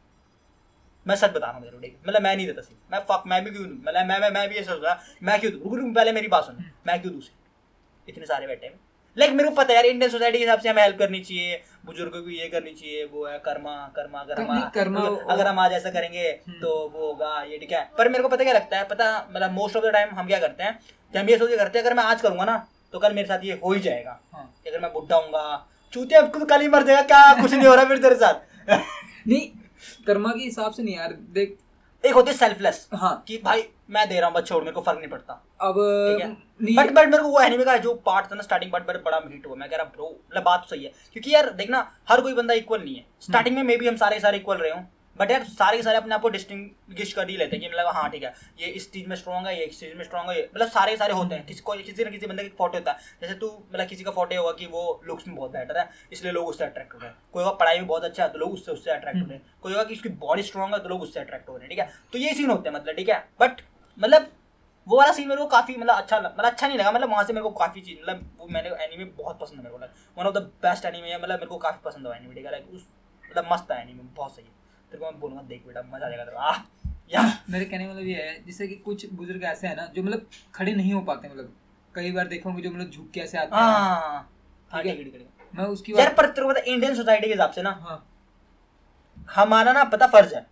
मैं सच बता रहा हूँ? मेरे मतलब मैं नहीं देता सीट मैं फक मैं भी क्यों मतलब मैं मैं मैं भी ये सोच मैं क्यों दूँ? रुको रुको पहले मेरी बात सुन। मैं क्यों दूँ सीट इतने सारे बैठे हैं। लाइक मेरे को पता है यार इंडियन सोसाइटी के हिसाब से हमें हेल्प करनी चाहिए बुज़ुर्गों को ये करनी चाहिए वो है कर्मा कर्मा कर्मा। कर्मा अगर- हम आज ऐसा करेंगे तो वो होगा ये ठीक है। पर मेरे को पता क्या लगता है पता मतलब मोस्ट ऑफ़ द टाइम हम क्या करते हैं कि हम ये सोच करते हैं अगर मैं आज करूँगा ना तो कल मेरे साथ ये हो ही जाएगा। हाँ। अगर मैं बुढ़ा हूँगा चूते अब कल ही मर जाएगा क्या कुछ नहीं हो रहा फिर तेरे साथ? नहीं कर्मा के हिसाब से नहीं यार देख। एक होती है सेल्फलेस हाँ। कि भाई मैं दे रहा हूँ बस छोड़ मेरे को फ़र्क नहीं पड़ता। अब बट बट मेरे को वो एनिमे का जो पार्ट था ना स्टार्टिंग पार्ट बड़ा मीट हुआ। मैं कह रहा ब्रो मतलब बात तो सही है। क्योंकि यार देखना हर कोई बंदा इक्वल नहीं है। स्टार्टिंग में मे भी हम सारे सारे इक्वल रहे हों। बट यार सारे के सारे अपने आप को डिस्टिंग्विश कर ही लेते हैं कि मतलब हाँ ठीक है ये इस चीज़ में स्ट्रॉन्ग है ये इस चीज़ में स्ट्रॉन्ग है मतलब सारे के सारे होते हैं। किसी को किसी ना किसी बंदे का फ़ोटो होता है। जैसे तू मतलब किसी का फ़ोटो होगा कि वो लुक्स में बहुत बेटर है इसलिए लोग उससे अट्रैक्ट हो रहे हैं। कोई होगा पढ़ाई में बहुत अच्छा है तो लोग उससे उससे अट्रैक्ट हो। रहे हैं कोई होगा कि उसकी बॉडी स्ट्रॉन्ग है तो लोग उससे अट्रैक्ट हो रहे हैं ठीक है? तो ये सीन होते हैं मतलब ठीक है? बट मतलब वो वाला सीन मेरे को काफ़ी मतलब अच्छा मतलब अच्छा नहीं लगा। मतलब वहाँ से मेरे को काफ़ी चीज़ मतलब वो मैंने एनीमे बहुत पसंद है मेरे को one of the best anime है मतलब मेरे को काफ़ी पसंद है एनीमे ठीक है? लाइक उस मतलब मस्त है एनीमे बहुत सही है। तेरे को मैं बोलूँगा देख बेटा मज़ा आ जाएगा तेरे या मेरे कहने मतलब ये है जैसे कि कुछ बुज़ुर्ग ऐसे हैं ना जो मतलब खड़े नहीं हो पाते मतलब कई बार देखोगे जो मतलब झुक के ऐसे आते हैं। हाँ ठीक है। मैं उसकी यार पर तेरे को पता इंडियन सोसाइटी के हिसाब से ना हाँ। हमारा ना पता फ़र्ज़ है।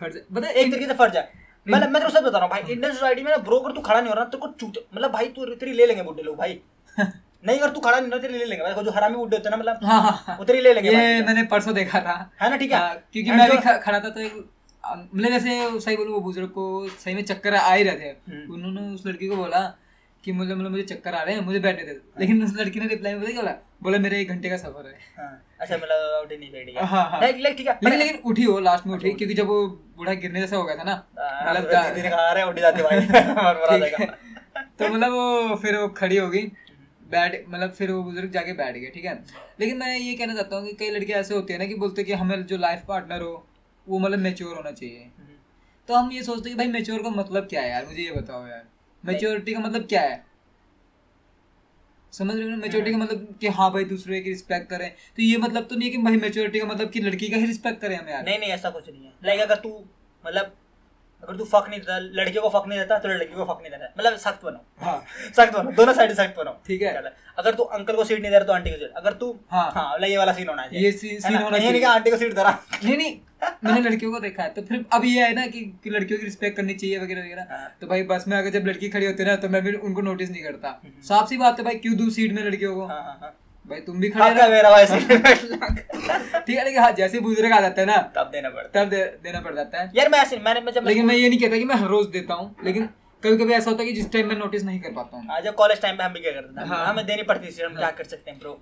फ़र्ज़ है, एक तरीके से फ़र्ज़ है। मतलब मैं तेरे को सच बता रहा हूँ भाई इंडियन सोसाइटी में ना ब्रो अगर तू खड़ा नहीं हो रहा तेरे को चूत मतलब भाई तू तेरी ले लेंगे बुड्ढे लोग भाई। नहीं अगर तू खड़ा नहीं हो ले लेंगे। भाई जो हरामी बुड्ढे होते हैं ना मतलब हाँ हाँ हाँ। तेरी ले लेंगे ये मैंने परसों देखा था। है ना ठीक है? हाँ, क्योंकि मैं भी खड़ा था तो एक मतलब जैसे सही बोलूँ वो बुज़ुर्ग को सही में चक्कर आ ही रहे थे। हम्म। उन्होंने उस लड़की को बोला कि मुझे मतलब मुझे चक्कर आ रहे हैं मुझे बैठने दे लेकिन उस लड़की ने रिप्लाई में बोला? बोला मेरा एक घंटे का सफ़र है। हाँ, अच्छा मतलब आउट नहीं बैठी है। हाँ, हाँ। ठीक है लेकिन लेकिन उठी वो लास्ट में उठी क्योंकि जब वो बूढ़ा गिरने जैसा हो गया था ना हाँ, मतलब तो उठ तो मतलब वो फिर वो खड़ी हो गई। बैठ मतलब फिर वो बुज़ुर्ग जाके बैठ गए ठीक है? लेकिन मैं ये कहना चाहता हूँ कि कई लड़के ऐसे होते हैं ना कि बोलते हैं कि हमें जो लाइफ पार्टनर हो वो मतलब मेच्योर होना चाहिए। तो हम ये सोचते हैं कि भाई मेच्योर का मतलब क्या है यार? मुझे ये बताओ यार। मेच्योरिटी का मतलब क्या है? समझ रहे हो ना? मेच्योरिटी का मतलब कि हाँ भाई दूसरे की रिस्पेक्ट करें। तो ये मतलब तो नहीं है कि भाई मेच्योरिटी का मतलब कि लड़की का ही रिस्पेक्ट करें हम यार। नहीं नहीं ऐसा कुछ नहीं है। लाइक अगर तू मतलब अगर तू फक नहीं देता लड़कियों को फक नहीं देता तो लड़की को फक नहीं देता मतलब सख्त बनो। हाँ। सख्त बनो दोनों साइड सख्त बनो। ठीक है। अगर तू अंकल को सीट नहीं दे रहा तो आंटी को सीट अगर तू हाँ। हाँ मतलब ये वाला सीन होना चाहिए। ये सीन होना ये नहीं आंटी को सीट दे रहा। नहीं नहीं मैंने लड़कियों को देखा है तो फिर अब ये है ना कि, कि लड़कियों की रिस्पेक्ट करनी चाहिए वगैरह वगैरह। हाँ। तो भाई बस में अगर जब लड़की खड़ी होती है ना तो मैं भी उनको नोटिस नहीं करता। साफ़ सी बात है भाई क्यों दूँ सीट में लड़कियों को? हाँ हाँ। भाई तुम भी खड़े आपका मेरा भाई ठीक है लेकिन हाँ जैसे बुज़ुर्ग आ जाता है ना तब देना पड़ता तब दे, देना पड़ जाता है। है यार मैं ऐसे मैंने मैं जब लेकिन मैं ये नहीं कहता कि मैं हर रोज देता हूँ लेकिन कभी कभी ऐसा होता है कि जिस टाइम मैं नोटिस नहीं कर पाता हूँ। आज जब कॉलेज टाइम पे हम भी क्या करते थे हाँ। हमें देनी पड़ती थी हम क्या कर सकते हैं ब्रो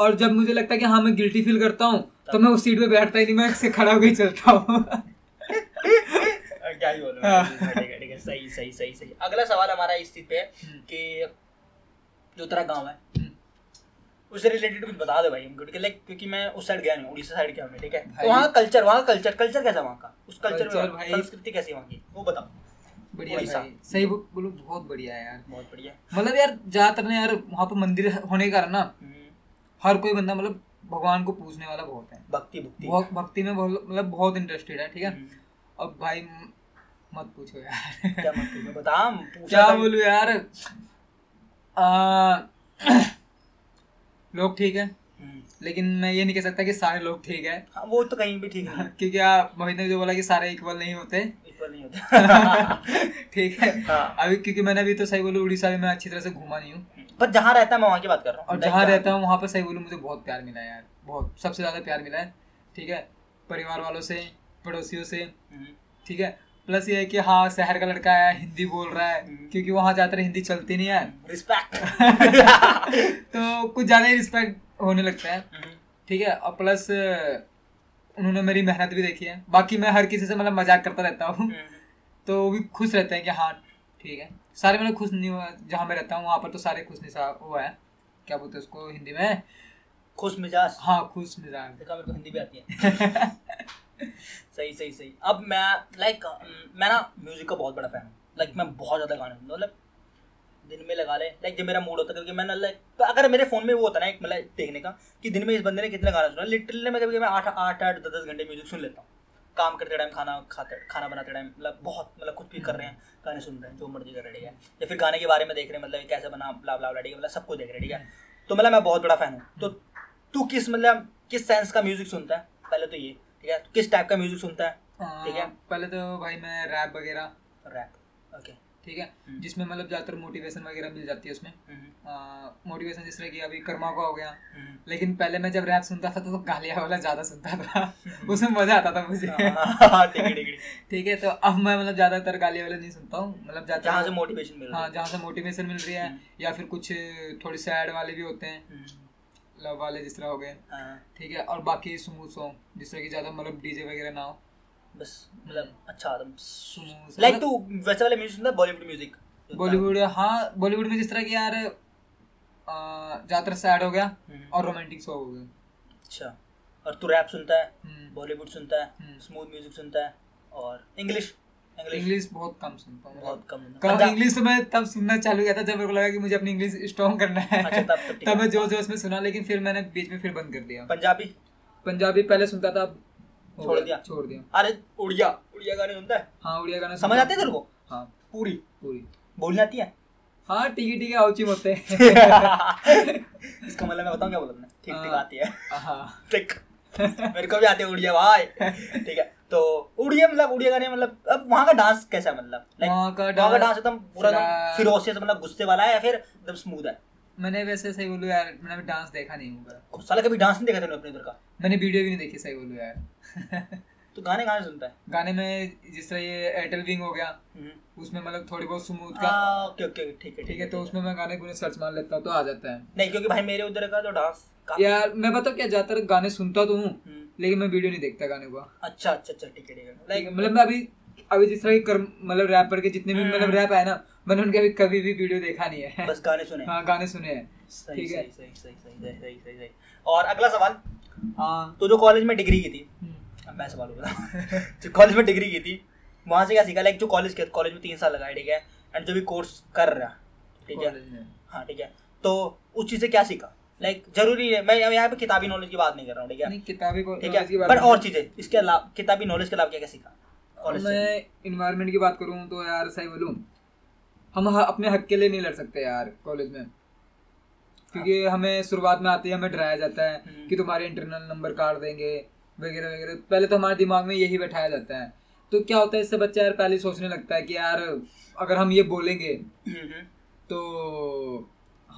और जब मुझे लगता है कि हाँ मैं गिल्टी फील करता हूँ तो मैं उस सीट पे बैठता ही नहीं मैं से खड़ा होकर चलता हूँ। क्या ही बोलूँ हाँ। ठीक है सही सही सही सही। अगला सवाल हमारा इस चीज़ पे है हम्म। कि जो तेरा गाँव है उससे रिलेटेड कुछ बता दे भाई हमको ठीक है? लाइक क्योंकि मैं उस साइड गया नहीं उड़ीसा साइड गया हूँ मैं, ठीक है? तो वहाँ कल्चर वहाँ कल्चर कल्चर कैसा वहाँ का? उस कल्चर में संस्कृति कैसी वहाँ की? वो बताओ। बढ़िया भाई। सही बोलो बहुत बढ़िया है यार। बहुत बढ़िया। मतलब यार ज़्यादातर ना यार वहाँ पे मंदिर होने के कारण ना हम्म, हर कोई बंदा मतलब भगवान को पूजने वाला बहुत है। भक्ति भक्ति। बहुत भक्ति में बहुत मतलब बहुत इंटरेस्टेड है ठीक है? हम्म, अब भाई मत पूछो यार। क्या मत पूछो, बता क्या बोलूँ यार? लोग ठीक है? हम्म, लेकिन मैं ये नहीं कह सकता कि सारे लोग ठीक है। हाँ, वो तो कहीं भी ठीक है। क्योंकि आप मोहित ने जो बोला कि सारे इक्वल नहीं होते। इक्वल नहीं होता। ठीक है। हाँ। अभी क्योंकि मैंने अभी तो सही बोलूँ उड़ीसा में मैं अच्छी तरह से घूमा नहीं हूँ। पर जहाँ रहता है मैं वहाँ की बात कर रहा हूँ। और जहाँ रहता हूँ वहाँ पर सही बोलूँ मुझे बहुत प्यार मिला है यार। बहुत सबसे ज़्यादा प्यार मिला है। ठीक है? परिवार वालों से पड़ोसियों से। हम्म, ठीक है? प्लस ये है कि हाँ शहर का लड़का है हिंदी बोल रहा है हम्म। क्योंकि वहाँ ज़्यादातर हिंदी चलती नहीं है। रिस्पेक्ट तो कुछ ज़्यादा ही रिस्पेक्ट होने लगता है। ठीक है और प्लस उन्होंने मेरी मेहनत भी देखी है। बाकी मैं हर किसी से मतलब मज़ाक करता रहता हूँ। तो वो भी खुश रहते हैं कि हाँ ठीक है। सारे मतलब खुश नहीं हुआ जहाँ मैं रहता हूँ वहाँ पर तो सारे खुश नहीं हुआ है। क्या बोलते हैं उसको हिंदी में? खुश मिजाज। हाँ खुश मिजाज। हिंदी भी आती है। सही सही सही। अब मैं लाइक मैं ना म्यूज़िक का बहुत बड़ा फ़ैन हूँ। लाइक मैं बहुत ज़्यादा गाने सुनता हूँ। मतलब दिन में लगा ले। लाइक जब मेरा मूड होता है क्योंकि मैं ना लाइक तो अगर मेरे फ़ोन में वो होता ना एक मतलब देखने का कि दिन में इस बंदे ने कितने गाने सुना। लिटरली मैं कभी मैं आठ आठ आठ दस दस घंटे म्यूज़िक सुन लेता हूँ। काम करते टाइम खाना खाते खाना बनाते टाइम मतलब बहुत मतलब कुछ भी कर रहे हैं गाने सुन रहे हैं जो मर्ज़ी कर रहे हैं या फिर गाने के बारे में देख रहे हैं मतलब कैसे बना ब्ला ब्ला ब्ला ठीक है? मतलब सब कुछ देख रहे हैं ठीक है? तो मतलब मैं बहुत बड़ा फ़ैन हूँ। तो तू किस मतलब किस सेंस का म्यूज़िक सुनता है? पहले तो ये। ठीक है? तो किस टाइप का म्यूज़िक सुनता है? ठीक है। पहले तो भाई मैं रैप वगैरह। रैप ओके ठीक है? हम्म। जिसमें मतलब ज़्यादातर मोटिवेशन वगैरह मिल जाती है उसमें। मोटिवेशन जिस तरह की अभी कर्मा का हो गया। लेकिन पहले मैं जब रैप सुनता था तो गालिया वाला ज़्यादा सुनता था। उसमें मज़ा आता था मुझे। हाँ, ठीक है है है। तो अब मैं मतलब ज़्यादातर गालिया वाला नहीं सुनता हूँ। मतलब जहाँ से मोटिवेशन मिल रहा हाँ। जहाँ से मोटिवेशन मिल रही है हम्म। या फिर कुछ थोड़ी सैड वाले भी होते हैं। है लव वाले जिस तरह हो गए। हाँ, ठीक है और बाकी स्मूथ सॉन्ग जिस तरह की ज़्यादा मतलब डीजे वगैरह ना हो। बस मतलब अच्छा एकदम स्मूथ लाइक तू वैसे वाले म्यूज़िक सुनता बॉलीवुड म्यूज़िक बॉलीवुड हाँ बॉलीवुड में जिस तरह की यार ज़्यादातर सैड हो गया और रोमांटिक सॉन्ग हो गए अच्छा और तू रैप सुनता है हम्म। बॉलीवुड सुनता है हम्म। स्मूथ म्यूज़िक सुनता है और इंग्लिश इंग्लिश बहुत कम सुनता हूँ। बहुत कम कम इंग्लिश तो मैं तब सुनना चालू किया था जब मेरे को लगा कि मुझे अपनी इंग्लिश स्ट्रॉन्ग करना है। अच्छा, तब- तब तब मैं ज़ोर जोश में सुना लेकिन फिर मैंने बीच में फिर बंद कर दिया। पंजाबी? पंजाबी पहले सुनता था छोड़ दिया? छोड़ दिया। अरे उड़िया। उड़िया गाने सुनता है? हाँ उड़िया गाना समझ आते हैं तेरे को? हाँ। पूरी। पूरी। बोलनी आती है? हाँ है होते हैं इसका मतलब मैं बताऊँ क्या बोला तुमने? ठीक ठीक हाँ। आती है। हाँ। ठीक मेरे को भी आते हैं उड़िया भाई। ठीक है। तो उड़िया मतलब उड़िया गाने मतलब अब वहाँ का डांस कैसा मतलब? वहाँ का डांस डांस एकदम पूरा एकदम फिलहाल- मतलब गुस्से वाला है या फिर एकदम स्मूथ है? मैंने वैसे सही बोलूँ यार मैंने डांस देखा नहीं हूँ साला कभी डांस नहीं देखा तूने अपने इधर का? मैंने वीडियो भी नहीं देखी सही बोलूँ यार। तो गाने गाने सुनता है? गाने में जिस तरह ये एयरटेल विंग हो गया हम्म। उसमें मतलब थोड़ी बहुत स्मूथ का हाँ, ओके ओके ठीक है ठीक है तो उसमें मैं गाने गुने सर्च मार लेता हूँ तो आ जाता है। नहीं क्योंकि भाई मेरे उधर का जो डांस यार मैं बता क्या ज़्यादातर गाने सुनता तो हूँ हम्म। लेकिन मैं वीडियो नहीं देखता गाने का। अच्छा अच्छा अच्छा ठीक है ठीक है। लाइक मतलब मैं अभी अभी जिस तरह की कर मतलब रैपर के जितने भी हम्म। मतलब रैप है ना मैंने उनके अभी कभी भी वीडियो देखा नहीं है। बस गाने सुने। हाँ गाने सुने हैं। सही सही सही सही सही सही सही सही। और अगला सवाल। हाँ। तो जो कॉलेज में डिग्री की थी हम्म। अब मैं सवाल बता जो कॉलेज में डिग्री की थी वहाँ से क्या सीखा? लाइक जो कॉलेज के कॉलेज में तीन साल लगाए ठीक है? एंड जो भी कोर्स कर रहा ठीक है? हाँ ठीक है। तो उस चीज़ से क्या सीखा? लाइक ज़रूरी है। मैं यहाँ पे किताबी नॉलेज की बात नहीं कर रहा हूँ ठीक है? किताबी ठीक है? बात पर और चीज़ें इसके अलावा किताबी नॉलेज के अलावा क्या क्या सीखा मैं इन्वायरमेंट की बात करूँ तो यार सही बोलूँ हम अपने हक के लिए नहीं लड़ सकते यार कॉलेज में। क्योंकि हमें शुरुआत में आते ही हमें डराया जाता है हम्म। कि तुम्हारे इंटरनल नंबर काट देंगे वगैरह वगैरह। पहले तो हमारे दिमाग में यही बैठाया जाता है। तो क्या होता है इससे बच्चा यार पहले सोचने लगता है कि यार अगर हम ये बोलेंगे हम्म, हम्म, तो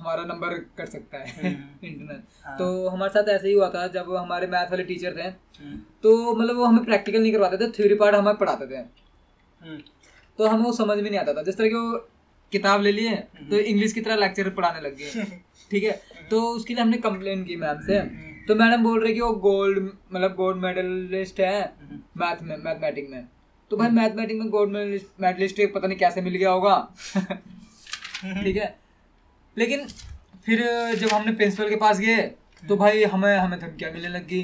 हमारा नंबर कट सकता है हम्म। इंटरनल हाँ। तो हमारे साथ ऐसे ही हुआ था जब हमारे मैथ वाले टीचर थे हम्म, तो मतलब वो हमें प्रैक्टिकल नहीं करवाते थे थ्योरी पार्ट हमें पढ़ाते थे। हम्म, तो हमें वो समझ में नहीं आता था। जिस तरह की वो किताब ले लिए तो इंग्लिश की तरह लेक्चर पढ़ाने लग गए। ठीक है? तो उसके लिए हमने कंप्लेन की मैम से। तो मैडम बोल रहे कि वो गोल्ड मतलब गोल्ड मेडलिस्ट है हम्म। मैथ में मैथमेटिक में। तो भाई मैथमेटिक में गोल्ड मेडलिस्ट पता नहीं कैसे मिल गया होगा। ठीक है? लेकिन फिर जब हमने प्रिंसिपल के पास गए तो भाई हमें हमें धमकियाँ मिलने लग गई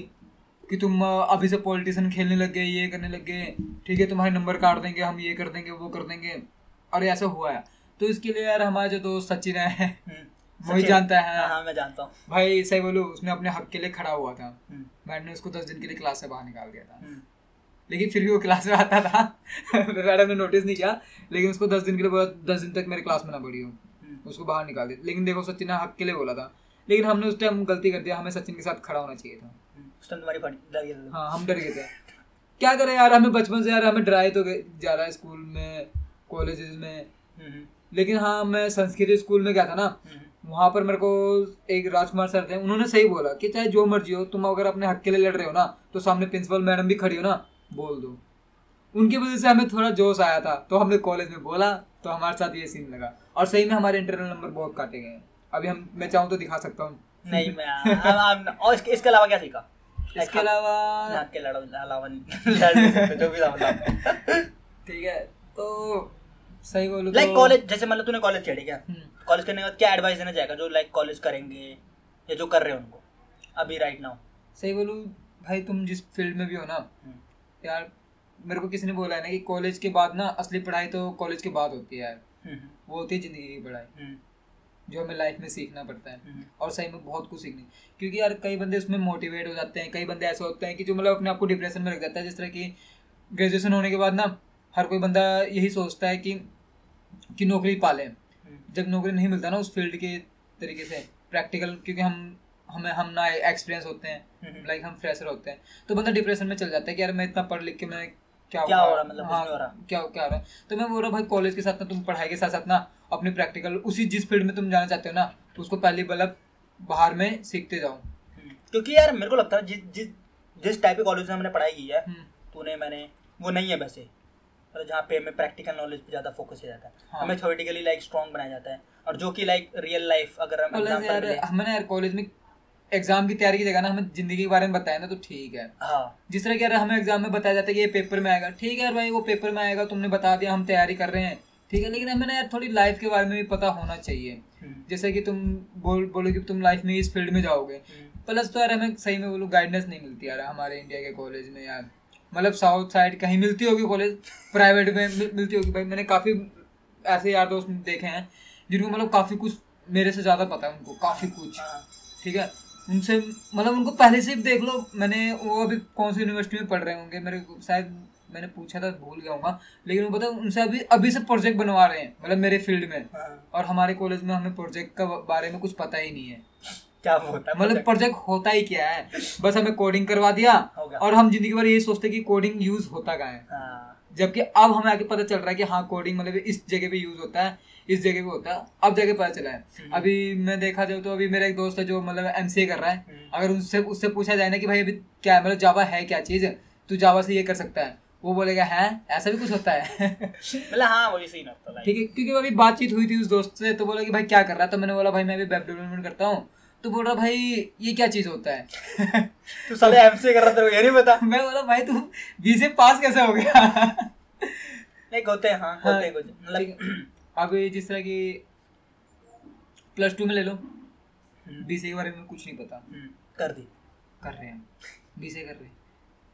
कि तुम अभी से पॉलिटिशियन खेलने लग गए ये करने लग गए ठीक है तुम्हारे नंबर काट देंगे हम ये कर देंगे वो कर देंगे। और ऐसा हुआ है। तो इसके लिए यार हमारा जो दोस्त सचिन है वही जानता है। हाँ हाँ मैं जानता हूँ। भाई सही बोलो उसने अपने हक के लिए खड़ा हुआ था। हम्म, मैडम ने उसको दस दिन के लिए क्लास से बाहर निकाल दिया था। हम्म, लेकिन फिर भी वो क्लास में आता था। मैडम ने नोटिस नहीं किया लेकिन उसको दस दिन के लिए बोला दस दिन तक मेरे क्लास में ना पड़ी हो। उसको बाहर निकाल दिया। लेकिन देखो सचिन ने हक के लिए बोला था। लेकिन हमने उस टाइम गलती कर दिया हमें सचिन के साथ खड़ा होना चाहिए था। उस टाइम तुम्हारी डर गया था। हाँ हम डर गए थे। क्या करें यार हमें बचपन से यार हमें डराए तो जा रहा है स्कूल में कॉलेजेस में। हम्म, हम्म, लेकिन हाँ मैं संस्कृत स्कूल में गया था ना। हम्म, वहाँ पर मेरे को एक राजकुमार सर थे उन्होंने सही बोला कि चाहे जो मर्ज़ी हो तुम अगर अपने हक के लिए लड़ रहे हो ना तो सामने प्रिंसिपल मैडम भी खड़ी हो ना बोल दो। उनकी वजह से हमें थोड़ा जोश आया था तो हमने कॉलेज में बोला तो हमारे साथ ये सीन लगा। और सही में हमारे इंटरनल नंबर बहुत काटे गए हैं। अभी हम मैं चाहूँ तो दिखा सकता हूँ। नहीं मैं और इसके इसके अलावा क्या सीखा? इसके अलावा के अलावा मतलब ठीक है तो सही बोलूँ लाइक तो कॉलेज जैसे मतलब तूने कॉलेज छेड़ी क्या हम्म, कॉलेज करने के बाद क्या एडवाइस देना चाहेगा जो लाइक कॉलेज करेंगे या जो कर रहे हैं उनको? अभी राइट नाउ सही बोलूँ भाई तुम जिस फ़ील्ड में भी हो ना यार मेरे को किसी ने बोला है ना कि कॉलेज के बाद ना असली पढ़ाई तो कॉलेज के बाद होती है वो होती है ज़िंदगी की पढ़ाई। जो हमें लाइफ में सीखना पड़ता है। और सही में बहुत कुछ सीखने क्योंकि यार कई बंदे उसमें मोटिवेट हो जाते हैं कई बंदे ऐसे होते हैं कि जो मतलब अपने आप को डिप्रेशन में रख जाता है जिस तरह की ग्रेजुएशन होने के बाद ना हर कोई बंदा यही सोचता है कि कि नौकरी पाले। जब नौकरी नहीं मिलता ना उस फ़ील्ड के तरीके से प्रैक्टिकल क्योंकि हम हमें हम ना एक्सपीरियंस होते हैं। लाइक हम फ्रेशर होते हैं। तो बंदा डिप्रेशन में चल जाता है कि यार मैं इतना पढ़ लिख के मैं क्या क्या हो रहा मतलब हाँ, हो रहा। क्या क्या हो रहा तो मैं बोल रहा भाई कॉलेज के साथ ना तुम पढ़ाई के साथ साथ ना अपनी प्रैक्टिकल उसी जिस फ़ील्ड में तुम जाना चाहते हो ना उसको पहले मतलब बाहर में सीखते जाओ। क्योंकि यार मेरे को लगता है जिस जिस जिस टाइप के कॉलेज में हमने पढ़ाई की है हम्म, तूने मैंने वो नहीं है वैसे। मतलब जहाँ पे हमें प्रैक्टिकल नॉलेज पे ज़्यादा फोकस किया जाता है। हाँ। हमें थ्योरेटिकली लाइक स्ट्रॉन्ग बनाया जाता है। और जो कि लाइक रियल लाइफ अगर हम यार ले यार कॉलेज में एग्ज़ाम की तैयारी की जगह ना हमें ज़िंदगी के बारे में बताया ना तो ठीक है। हाँ। जिस तरह कि यार हमें एग्ज़ाम में बताया जाता है कि ये पेपर में आएगा ठीक है यार भाई वो पेपर में आएगा तुमने बता दिया हम तैयारी कर रहे हैं। ठीक है लेकिन हमें ना यार थोड़ी लाइफ के बारे में भी पता होना चाहिए। हम्म, जैसे कि तुम बोल बोलो कि तुम लाइफ में इस फ़ील्ड में जाओगे हम्म, प्लस तो यार हमें सही में बोलो गाइडेंस नहीं मिलती यार हमारे इंडिया के कॉलेज में यार। मतलब साउथ साइड कहीं मिलती होगी कॉलेज प्राइवेट में मिलती होगी भाई। मैंने काफ़ी ऐसे यार दोस्त देखे हैं जिनको मतलब काफ़ी कुछ मेरे से ज़्यादा पता है उनको काफ़ी कुछ। हाँ, ठीक है? उनसे मतलब उनको पहले से ही देख लो मैंने वो अभी कौन सी यूनिवर्सिटी में पढ़ रहे होंगे मेरे को शायद मैंने पूछा था भूल गया हूँ लेकिन वो पता उनसे अभी अभी से प्रोजेक्ट बनवा रहे हैं मतलब मेरे फ़ील्ड में। हाँ। और हमारे कॉलेज में हमें प्रोजेक्ट का बारे में कुछ पता ही नहीं है। क्या होता है मतलब प्रोजेक्ट होता ही क्या है? बस हमें कोडिंग करवा दिया और हम ज़िंदगी भर यही सोचते कि कोडिंग यूज़ होता कहाँ है। हाँ, जबकि अब हमें आगे पता चल रहा है कि हाँ कोडिंग मतलब इस जगह पे यूज़ होता है। इस जगह पे होता है अब जगह पता चला है। हम्म। अभी मैं देखा जाए तो अभी मेरा एक दोस्त है जो मतलब एमसीए कर रहा है। हम्म। अगर उससे उससे पूछा जाए ना कि भाई अभी क्या है मतलब जावा है क्या चीज़? तू जावा से ये कर सकता है। वो बोलेगा है? ऐसा भी कुछ होता है? मतलब हाँ वही सीन होता है ठीक है क्योंकि अभी बातचीत हुई थी उस दोस्त से तो बोला कि भाई क्या कर रहा है? तो मैंने बोला भाई मैं अभी वेब डेवलपमेंट करता हूँ। तो बोल रहा भाई ये क्या चीज़ होता है? तू साले एमसीए कर रहा था ये नहीं पता। मैं बोला भाई तू बीसे पास कैसे हो गया? लाइक होते हैं हाँ हाँ, होते हैं कुछ। मतलब अभी जिस तरह की प्लस टू में ले लो। हम्म, बीसीए के बारे में कुछ नहीं पता। हम्म, कर दी। कर रहे हैं। बीसीए कर रहे हैं।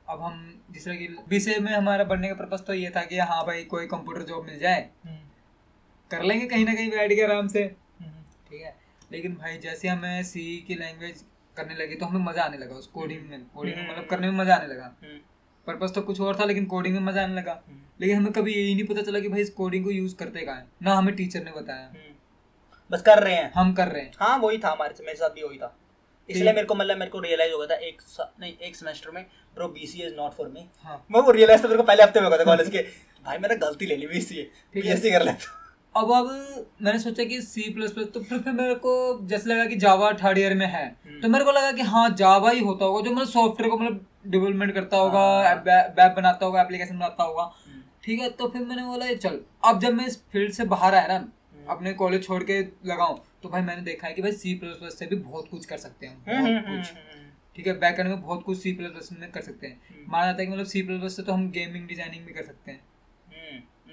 अब हम जिस तरह की बीसीए में हमारा बढ़ने का पर्पज तो ये था कि हाँ भाई कोई कंप्यूटर जॉब मिल जाए। कर लेंगे कहीं ना कहीं बैठ के आराम से। ठीक है? लेकिन भाई जैसे हमें सी की लैंग्वेज करने लगी तो हमें मज़ा आने लगा उस कोडिंग में। कोडिंग में मतलब करने में मज़ा आने लगा। हम्म, पर्पज तो कुछ और था लेकिन कोडिंग में मज़ा आने लगा। हम्म, लेकिन हमें कभी यही नहीं पता चला कि भाई इस कोडिंग को यूज़ करते कहाँ है। ना हमें टीचर ने बताया। हम्म। बस कर रहे हैं। हम कर रहे हैं। हाँ वही था हमारे मेरे साथ भी वही था। इसलिए मेरे को मतलब मेरे को रियलाइज़ हो गया था एक नहीं एक सेमेस्टर में bro BCA is not for me हाँ। मैं वो रियलाइज़ तो मेरे को पहले हफ़्ते में हो गया था कॉलेज के। भाई मैंने गलती ले ली बीसीए। बीएससी कर लेता अब अब मैंने सोचा कि सी प्लस प्लस तो फिर फिर मेरे को जैसे लगा कि जावा थर्ड ईयर में है। हम्म। तो मेरे को लगा कि हाँ जावा ही होता होगा जो मतलब सॉफ्टवेयर को मतलब डेवलपमेंट करता होगा हाँ। वेब बनाता होगा एप्लीकेशन बनाता होगा। ठीक है तो फिर मैंने बोला चल अब जब मैं इस फ़ील्ड से बाहर आया ना अपने कॉलेज छोड़ के लगाऊँ तो भाई मैंने देखा है कि भाई सी प्लस प्लस से भी बहुत कुछ कर सकते हैं बहुत कुछ। ठीक है बैकएंड में बहुत कुछ सी प्लस प्लस में कर सकते हैं। हम्म। माना जाता है कि मतलब सी प्लस प्लस से तो हम गेमिंग डिज़ाइनिंग भी कर सकते हैं।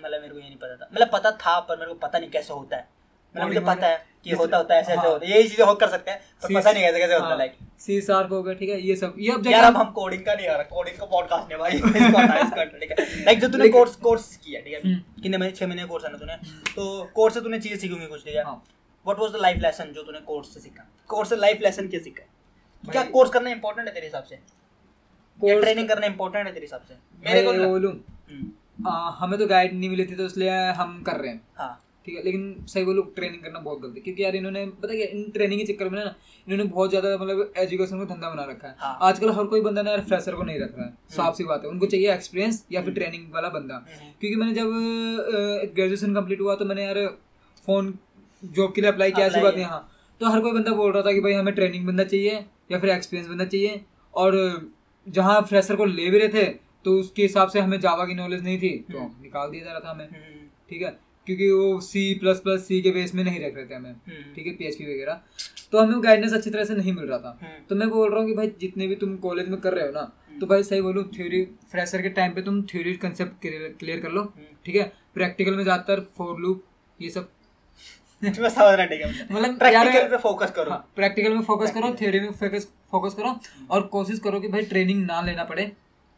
मतलब मेरे को ये नहीं पता था। मतलब पता था पर मेरे को पता नहीं कैसे होता है। मतलब मुझे पता है कि होता होता है ऐसे ऐसे हाँ। होता है। यही चीज़ें हो कर सकते हैं पर पता नहीं कैसे कैसे होता हाँ, लाइक सी शार्प हो गया ठीक है ये सब ये अब यार अब हम कोडिंग का नहीं आ रहा कोडिंग का पॉडकास्ट नहीं भाई। इसको हटा इसको हटा ठीक है। लाइक जो तूने कोर्स कोर्स किया ठीक है? हम्म। कितने महीने छह महीने कोर्स है ना तूने? तो कोर्स से तूने चीज़ें सीखी होंगी कुछ ठीक है। What was the life lesson जो तूने कोर्स से सीखा? कोर्स से लाइफ लेसन क्या सीखा क्या कोर्स करना इंपॉर्टेंट है तेरे हिसाब से? ट्रेनिंग करना इंपॉर्टेंट है तेरे हिसाब से? मेरे को को बोलूँ। हम्म, हमें तो गाइड नहीं मिली थी तो इसलिए हम कर रहे हैं। हाँ। ठीक है लेकिन सही बोलो ट्रेनिंग करना बहुत गलत है क्योंकि यार इन्होंने पता क्या इन ट्रेनिंग के चक्कर में ना इन्होंने बहुत ज़्यादा मतलब एजुकेशन को धंधा बना रखा है। हाँ। आजकल हर कोई बंदा ना यार फ्रेशर को नहीं रख रहा है साफ़ सी बात है। उनको चाहिए एक्सपीरियंस या फिर ट्रेनिंग वाला बंदा। हम्म। क्योंकि मैंने जब ग्रेजुएशन कंप्लीट हुआ तो मैंने यार फ़ोन जॉब के लिए अप्लाई किया ऐसी बात नहीं हाँ। तो हर कोई बंदा बोल रहा था कि भाई हमें ट्रेनिंग बंदा चाहिए या फिर एक्सपीरियंस बंदा चाहिए और जहाँ फ्रेशर को ले भी रहे थे तो उसके हिसाब से हमें जावा की नॉलेज नहीं थी तो हम्म। निकाल दिया जा रहा था हमें। हम्म, ठीक है? क्योंकि वो सी प्लस प्लस सी के बेस में नहीं रख रहे थे हमें। हम्म, ठीक है? पीएचपी वगैरह। तो हमें गाइडेंस अच्छी तरह से नहीं मिल रहा था। तो मैं बोल रहा हूँ कि भाई जितने भी तुम कॉलेज में कर रहे हो ना तो भाई सही बोलूँ थ्योरी फ्रेशर के टाइम पे तुम थ्योरी कंसेप्ट क्लियर कर लो। ठीक है? प्रैक्टिकल में ज़्यादातर फोर लूप ये सब। मतलब प्रैक्टिकल पे फोकस करो। हाँ, प्रैक्टिकल में फोकस करो थ्योरी में फोकस फोकस करो और कोशिश करो कि भाई ट्रेनिंग ना लेना पड़े।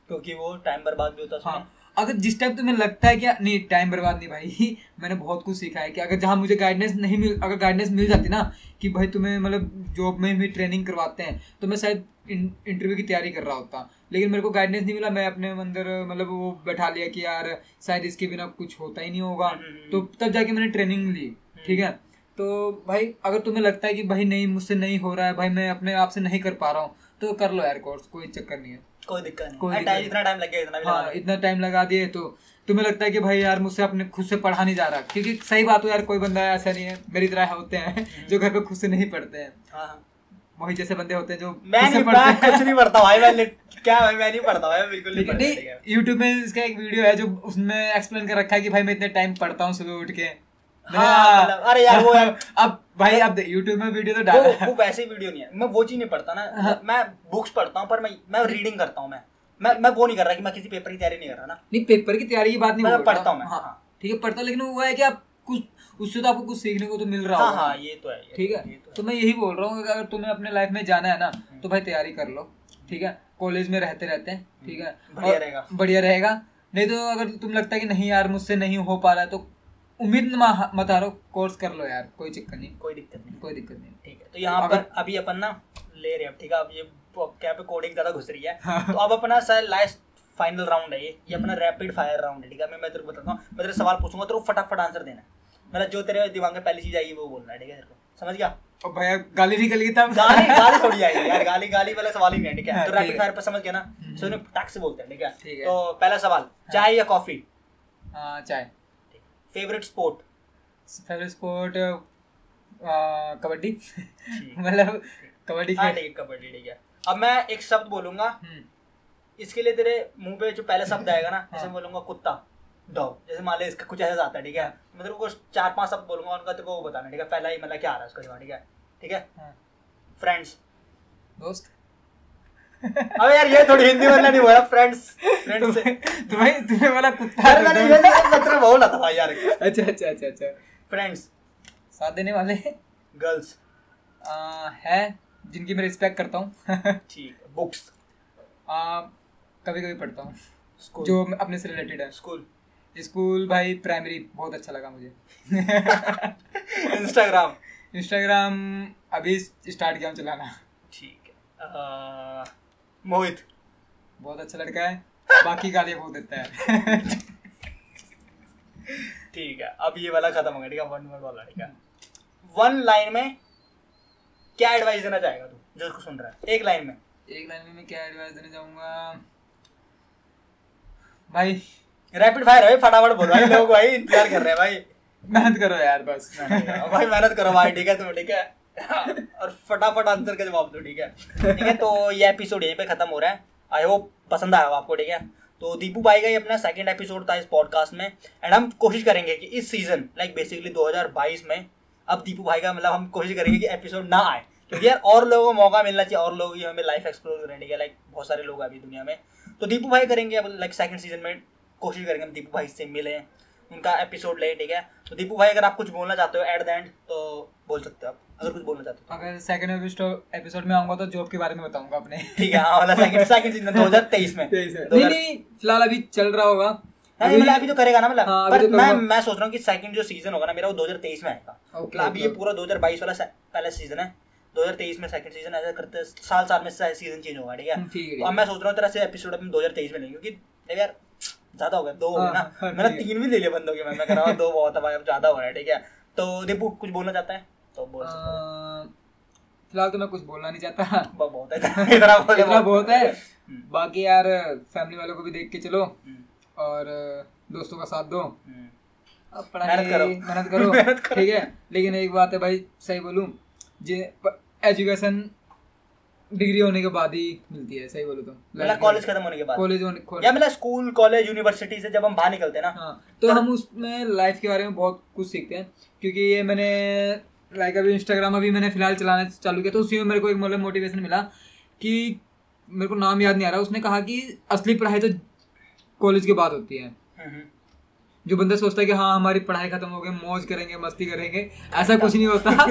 क्योंकि वो टाइम बर्बाद भी होता है। हाँ अगर जिस टाइम तुम्हें लगता है कि नहीं टाइम बर्बाद नहीं भाई मैंने बहुत कुछ सीखा है कि अगर जहाँ मुझे गाइडेंस नहीं मिल अगर गाइडेंस मिल जाती ना कि भाई तुम्हें मतलब जॉब में भी ट्रेनिंग करवाते हैं तो मैं शायद इंटरव्यू की तैयारी कर रहा होता। लेकिन मेरे को गाइडेंस नहीं मिला मैं अपने अंदर मतलब वो बैठा लिया कि यार शायद इसके बिना कुछ होता ही नहीं होगा। हम्म। तो तब जाके मैंने ट्रेनिंग ली ठीक है? तो भाई अगर तुम्हें लगता है कि भाई नहीं मुझसे नहीं हो रहा है भाई मैं अपने आप से नहीं कर पा रहा हूँ तो कर लो यार कोर्स कोई चक्कर नहीं है। कोई दिक्कत नहीं। कोई हाँ, दिक्कत टाइम इतना टाइम लग गया इतना भी लगा हाँ इतना टाइम लगा दिए तो तुम्हें लगता है कि भाई यार मुझसे अपने खुद से पढ़ा नहीं जा रहा। क्योंकि सही बात हो यार कोई बंदा ऐसा नहीं है मेरी तरह होते हैं जो घर पे खुद से नहीं पढ़ते हैं। हाँ, हाँ। वही जैसे बंदे होते हैं जो मैं नहीं मैं कुछ नहीं पढ़ता भाई मैं क्या भाई मैं नहीं पढ़ता भाई बिल्कुल नहीं है, पढ़ता ठीक है। नहीं यूट्यूब में इसका एक वीडियो है जो उसमें एक्सप्लेन कर रखा है कि भाई मैं इतने टाइम पढ़ता हूँ सुबह उठ के। हाँ, मतलब, अरे यार वो यार अब भाई अब यूट्यूब में वीडियो तो वो वो वैसे वीडियो नहीं है। मैं वो चीज़ नहीं पढ़ता ना। मैं बुक्स पढ़ता पर मैं मैं रीडिंग करता हूँ मैं। मैं मैं वो नहीं कर रहा कि मैं किसी पेपर की तैयारी नहीं कर रहा ना। नहीं पेपर की तैयारी की बात नहीं मैं पढ़ता मैं। ठीक पढ़ता लेकिन वो है कि आप कुछ उससे तो आपको कुछ सीखने को तो मिल रहा हाँ हाँ ये तो है ठीक है? तो तो मैं यही बोल रहा हूँ अगर तुम्हें अपने लाइफ में जाना है ना तो भाई तैयारी कर लो। ठीक है? कॉलेज में रहते रहते हैं ठीक है? बढ़िया रहेगा। बढ़िया रहेगा। नहीं तो अगर तुम लगता है कि नहीं यार मुझसे नहीं हो पा रहा है तो उम्मीद मत हारो कोर्स कर लो यार कोई चक्कर नहीं। कोई दिक्कत नहीं। कोई दिक्कत नहीं। ठीक है तो यहाँ पर अभी अपन ना ले रहे हैं ठीक है? अब ये क्या पे कोडिंग ज़्यादा घुस रही है। हाँ। तो अब अपना सर लास्ट फाइनल राउंड है ये। ये अपना रैपिड फायर राउंड है ठीक है? मैं मैं तेरे को बताता हूँ। मैं तेरे सवाल पूछूँगा तेरे को फटाफट आंसर देना। मतलब जो तेरे दिमाग में पहली चीज़ आएगी वो बोलना है ठीक है तेरे को? समझ गया? और भैया गाली निकल गई तब। गाली गाली थोड़ी आएगी यार गाली गाली वाला सवाल ही नहीं है ठीक है? हाँ, तो रैपिड फायर पर समझ गया ना? सो टक से बोलते हैं ठीक है? तो पहला सवाल चाय या कॉफ़ी हाँ चाय। Favourite sport favourite sport kabaddi. मतलब कबड्डी हाँ ठीक है कबड्डी ठीक है। अब मैं एक शब्द बोलूँगा। हम्म, इसके लिए तेरे मुँह पे जो पहला शब्द आएगा ना जैसे हाँ। मैं बोलूँगा कुत्ता। डॉग जैसे मान ले इसका कुछ ऐसा आता है ठीक है? मैं तेरे को चार पाँच शब्द बोलूँगा उनका तेरे को वो बताना ठीक है? पहला ही मतलब क्या आ रहा है उसका ठीक है? ठीक हाँ, फ्रेंड्स दोस्त। अबे यार ये थोड़ी हिंदी वाला नहीं हुआ फ्रेंड्स फ्रेंड्स तुम्हें तुम्हें वाला कुत्ता अरे मैंने ये मतलब बोला था भाई यार। अच्छा अच्छा अच्छा अच्छा। फ्रेंड्स साथ देने वाले? गर्ल्स है जिनकी मैं रिस्पेक्ट करता हूँ। ठीक बुक्स कभी कभी पढ़ता हूँ। स्कूल जो अपने से रिलेटेड है। स्कूल स्कूल भाई प्राइमरी बहुत अच्छा लगा मुझे। इंस्टाग्राम इंस्टाग्राम अभी स्टार्ट किया चलाना। ठीक है। मोहित। बहुत अच्छा लड़का है। बाकी गालियाँ बहुत देता है। ठीक है अब ये वाला खत्म हो गया ठीक है? वन वर्ड वाला ठीक है? वन लाइन में क्या एडवाइस देना चाहेगा तू जो उसको सुन रहा है? एक लाइन में। एक लाइन में मैं क्या एडवाइस देना चाहूँगा? भाई। रैपिड फायर है फटाफट बोलो। भाई लोग भाई इंतज़ार कर रहे हैं भाई। मेहनत करो यार बस। भाई मेहनत करो भाई ठीक है तुम ठीक है? और फटाफट आंसर का जवाब दो, ठीक है? ठीक है तो ये एपिसोड यहीं पे खत्म हो रहा है। आई होप पसंद आया हो आपको, ठीक है? तो दीपू भाई का ये अपना सेकंड एपिसोड था इस पॉडकास्ट में। एंड हम कोशिश करेंगे कि इस सीज़न लाइक बेसिकली 2022 में, अब दीपू भाई का मतलब हम कोशिश करेंगे कि एपिसोड ना आए। क्योंकि यार और लोगों को मौका मिलना चाहिए, और लोग हमें लाइफ एक्सप्लोर करें ठीक है? लाइक बहुत सारे लोग अभी दुनिया में। तो दीपू भाई करेंगे अब लाइक सेकंड सीज़न में कोशिश करेंगे हम दीपू भाई से मिलें, उनका एपिसोड ले, ठीक है? तो दीपू भाई अगर आप कुछ बोलना चाहते हो एट द एंड तो बोल सकते हो आप। अगर कुछ बोलना चाहते हो। अगर सेकंड एपिसोड में आऊँगा तो जॉब के बारे में बताऊँगा अपने। ठीक है हाँ वाला सेकंड सेकंड सीज़न 2023 में। नहीं नहीं फ़िलहाल अभी चल रहा होगा। हाँ, मतलब अभी तो करेगा ना मतलब। हाँ, पर तो मैं मैं सोच रहा हूँ कि सेकंड जो सीज़न होगा ना मेरा वो 2023 में आएगा। मतलब अभी ये। पूरा 2022 वाला पहला सीज़न है। 2023 में सेकंड सीज़न ऐसा करते साल साल में सीज़न चेंज होगा ठीक है? है, तो अब मैं सोच रहा हूँ तेरा से एपिसोड अपन 2023 में लेंगे क्योंकि यार ज़्यादा हो गया दो हो गए हाँ, ना। हाँ, मैंने तीन भी ले लिए बंदों के मैं मैं कह रहा हूँ दो बहुत है भाई अब ज़्यादा हो रहा है ठीक है? तो दीपू कुछ बोलना चाहता है? तो बोल सकता है। फ़िलहाल तो मैं कुछ बोलना नहीं चाहता। बहुत है। इतना बहुत। है। हम्म, बाकी यार फैमिली वालों को भी देख के चलो। हम्म, और दोस्तों का साथ दो। हम्म। अब पढ़ाई मेहनत करो। ठीक है? लेकिन एक बात है भाई सही बोलूँ जे एजुकेशन डिग्री होने के बाद ही मिलती है। सही बोलूँ तो मतलब कॉलेज खत्म होने के बाद। कॉलेज होने या मतलब स्कूल कॉलेज यूनिवर्सिटी से जब हम बाहर निकलते हैं ना हाँ तो हम उसमें लाइफ के बारे में बहुत कुछ सीखते हैं। क्योंकि ये मैंने लाइक अभी इंस्टाग्राम अभी मैंने फ़िलहाल चलाना चालू किया तो उसी में मेरे को एक मतलब मोटिवेशन मिला कि मेरे को नाम याद नहीं आ रहा। उसने कहा कि असली पढ़ाई तो कॉलेज के बाद होती है। हम्म, हम्म। जो बंदा सोचता है कि हाँ हमारी पढ़ाई खत्म हो गई मौज करेंगे मस्ती करेंगे ऐसा कुछ नहीं होता।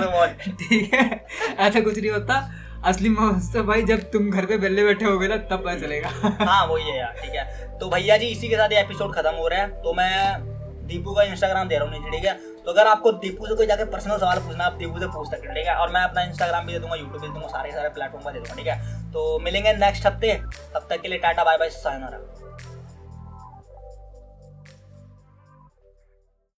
तो ठीक है ऐसा कुछ नहीं होता। असली मौज तो भाई जब तुम घर पे बेले बैठे होगे ना तब पता चलेगा। हाँ वही है यार ठीक है। तो भैया जी इसी के साथ ये एपिसोड खत्म हो रहा है। तो मैं दीपू का इंस्टाग्राम दे रहा हूँ ठीक है? तो अगर आपको दीपू से कोई जाकर पर्सनल सवाल पूछना आप दीपू से पूछ सकते हैं, ठीक है? और मैं अपना इंस्टाग्राम भी दे दूँगा यूट्यूब भी दे दूँगा, सारे सारे प्लेटफॉर्म पर दे दूँगा, ठीक है? तो मिलेंगे नेक्स्ट हफ़्ते। तब तक के लिए टाटा बाय बाय सायनारा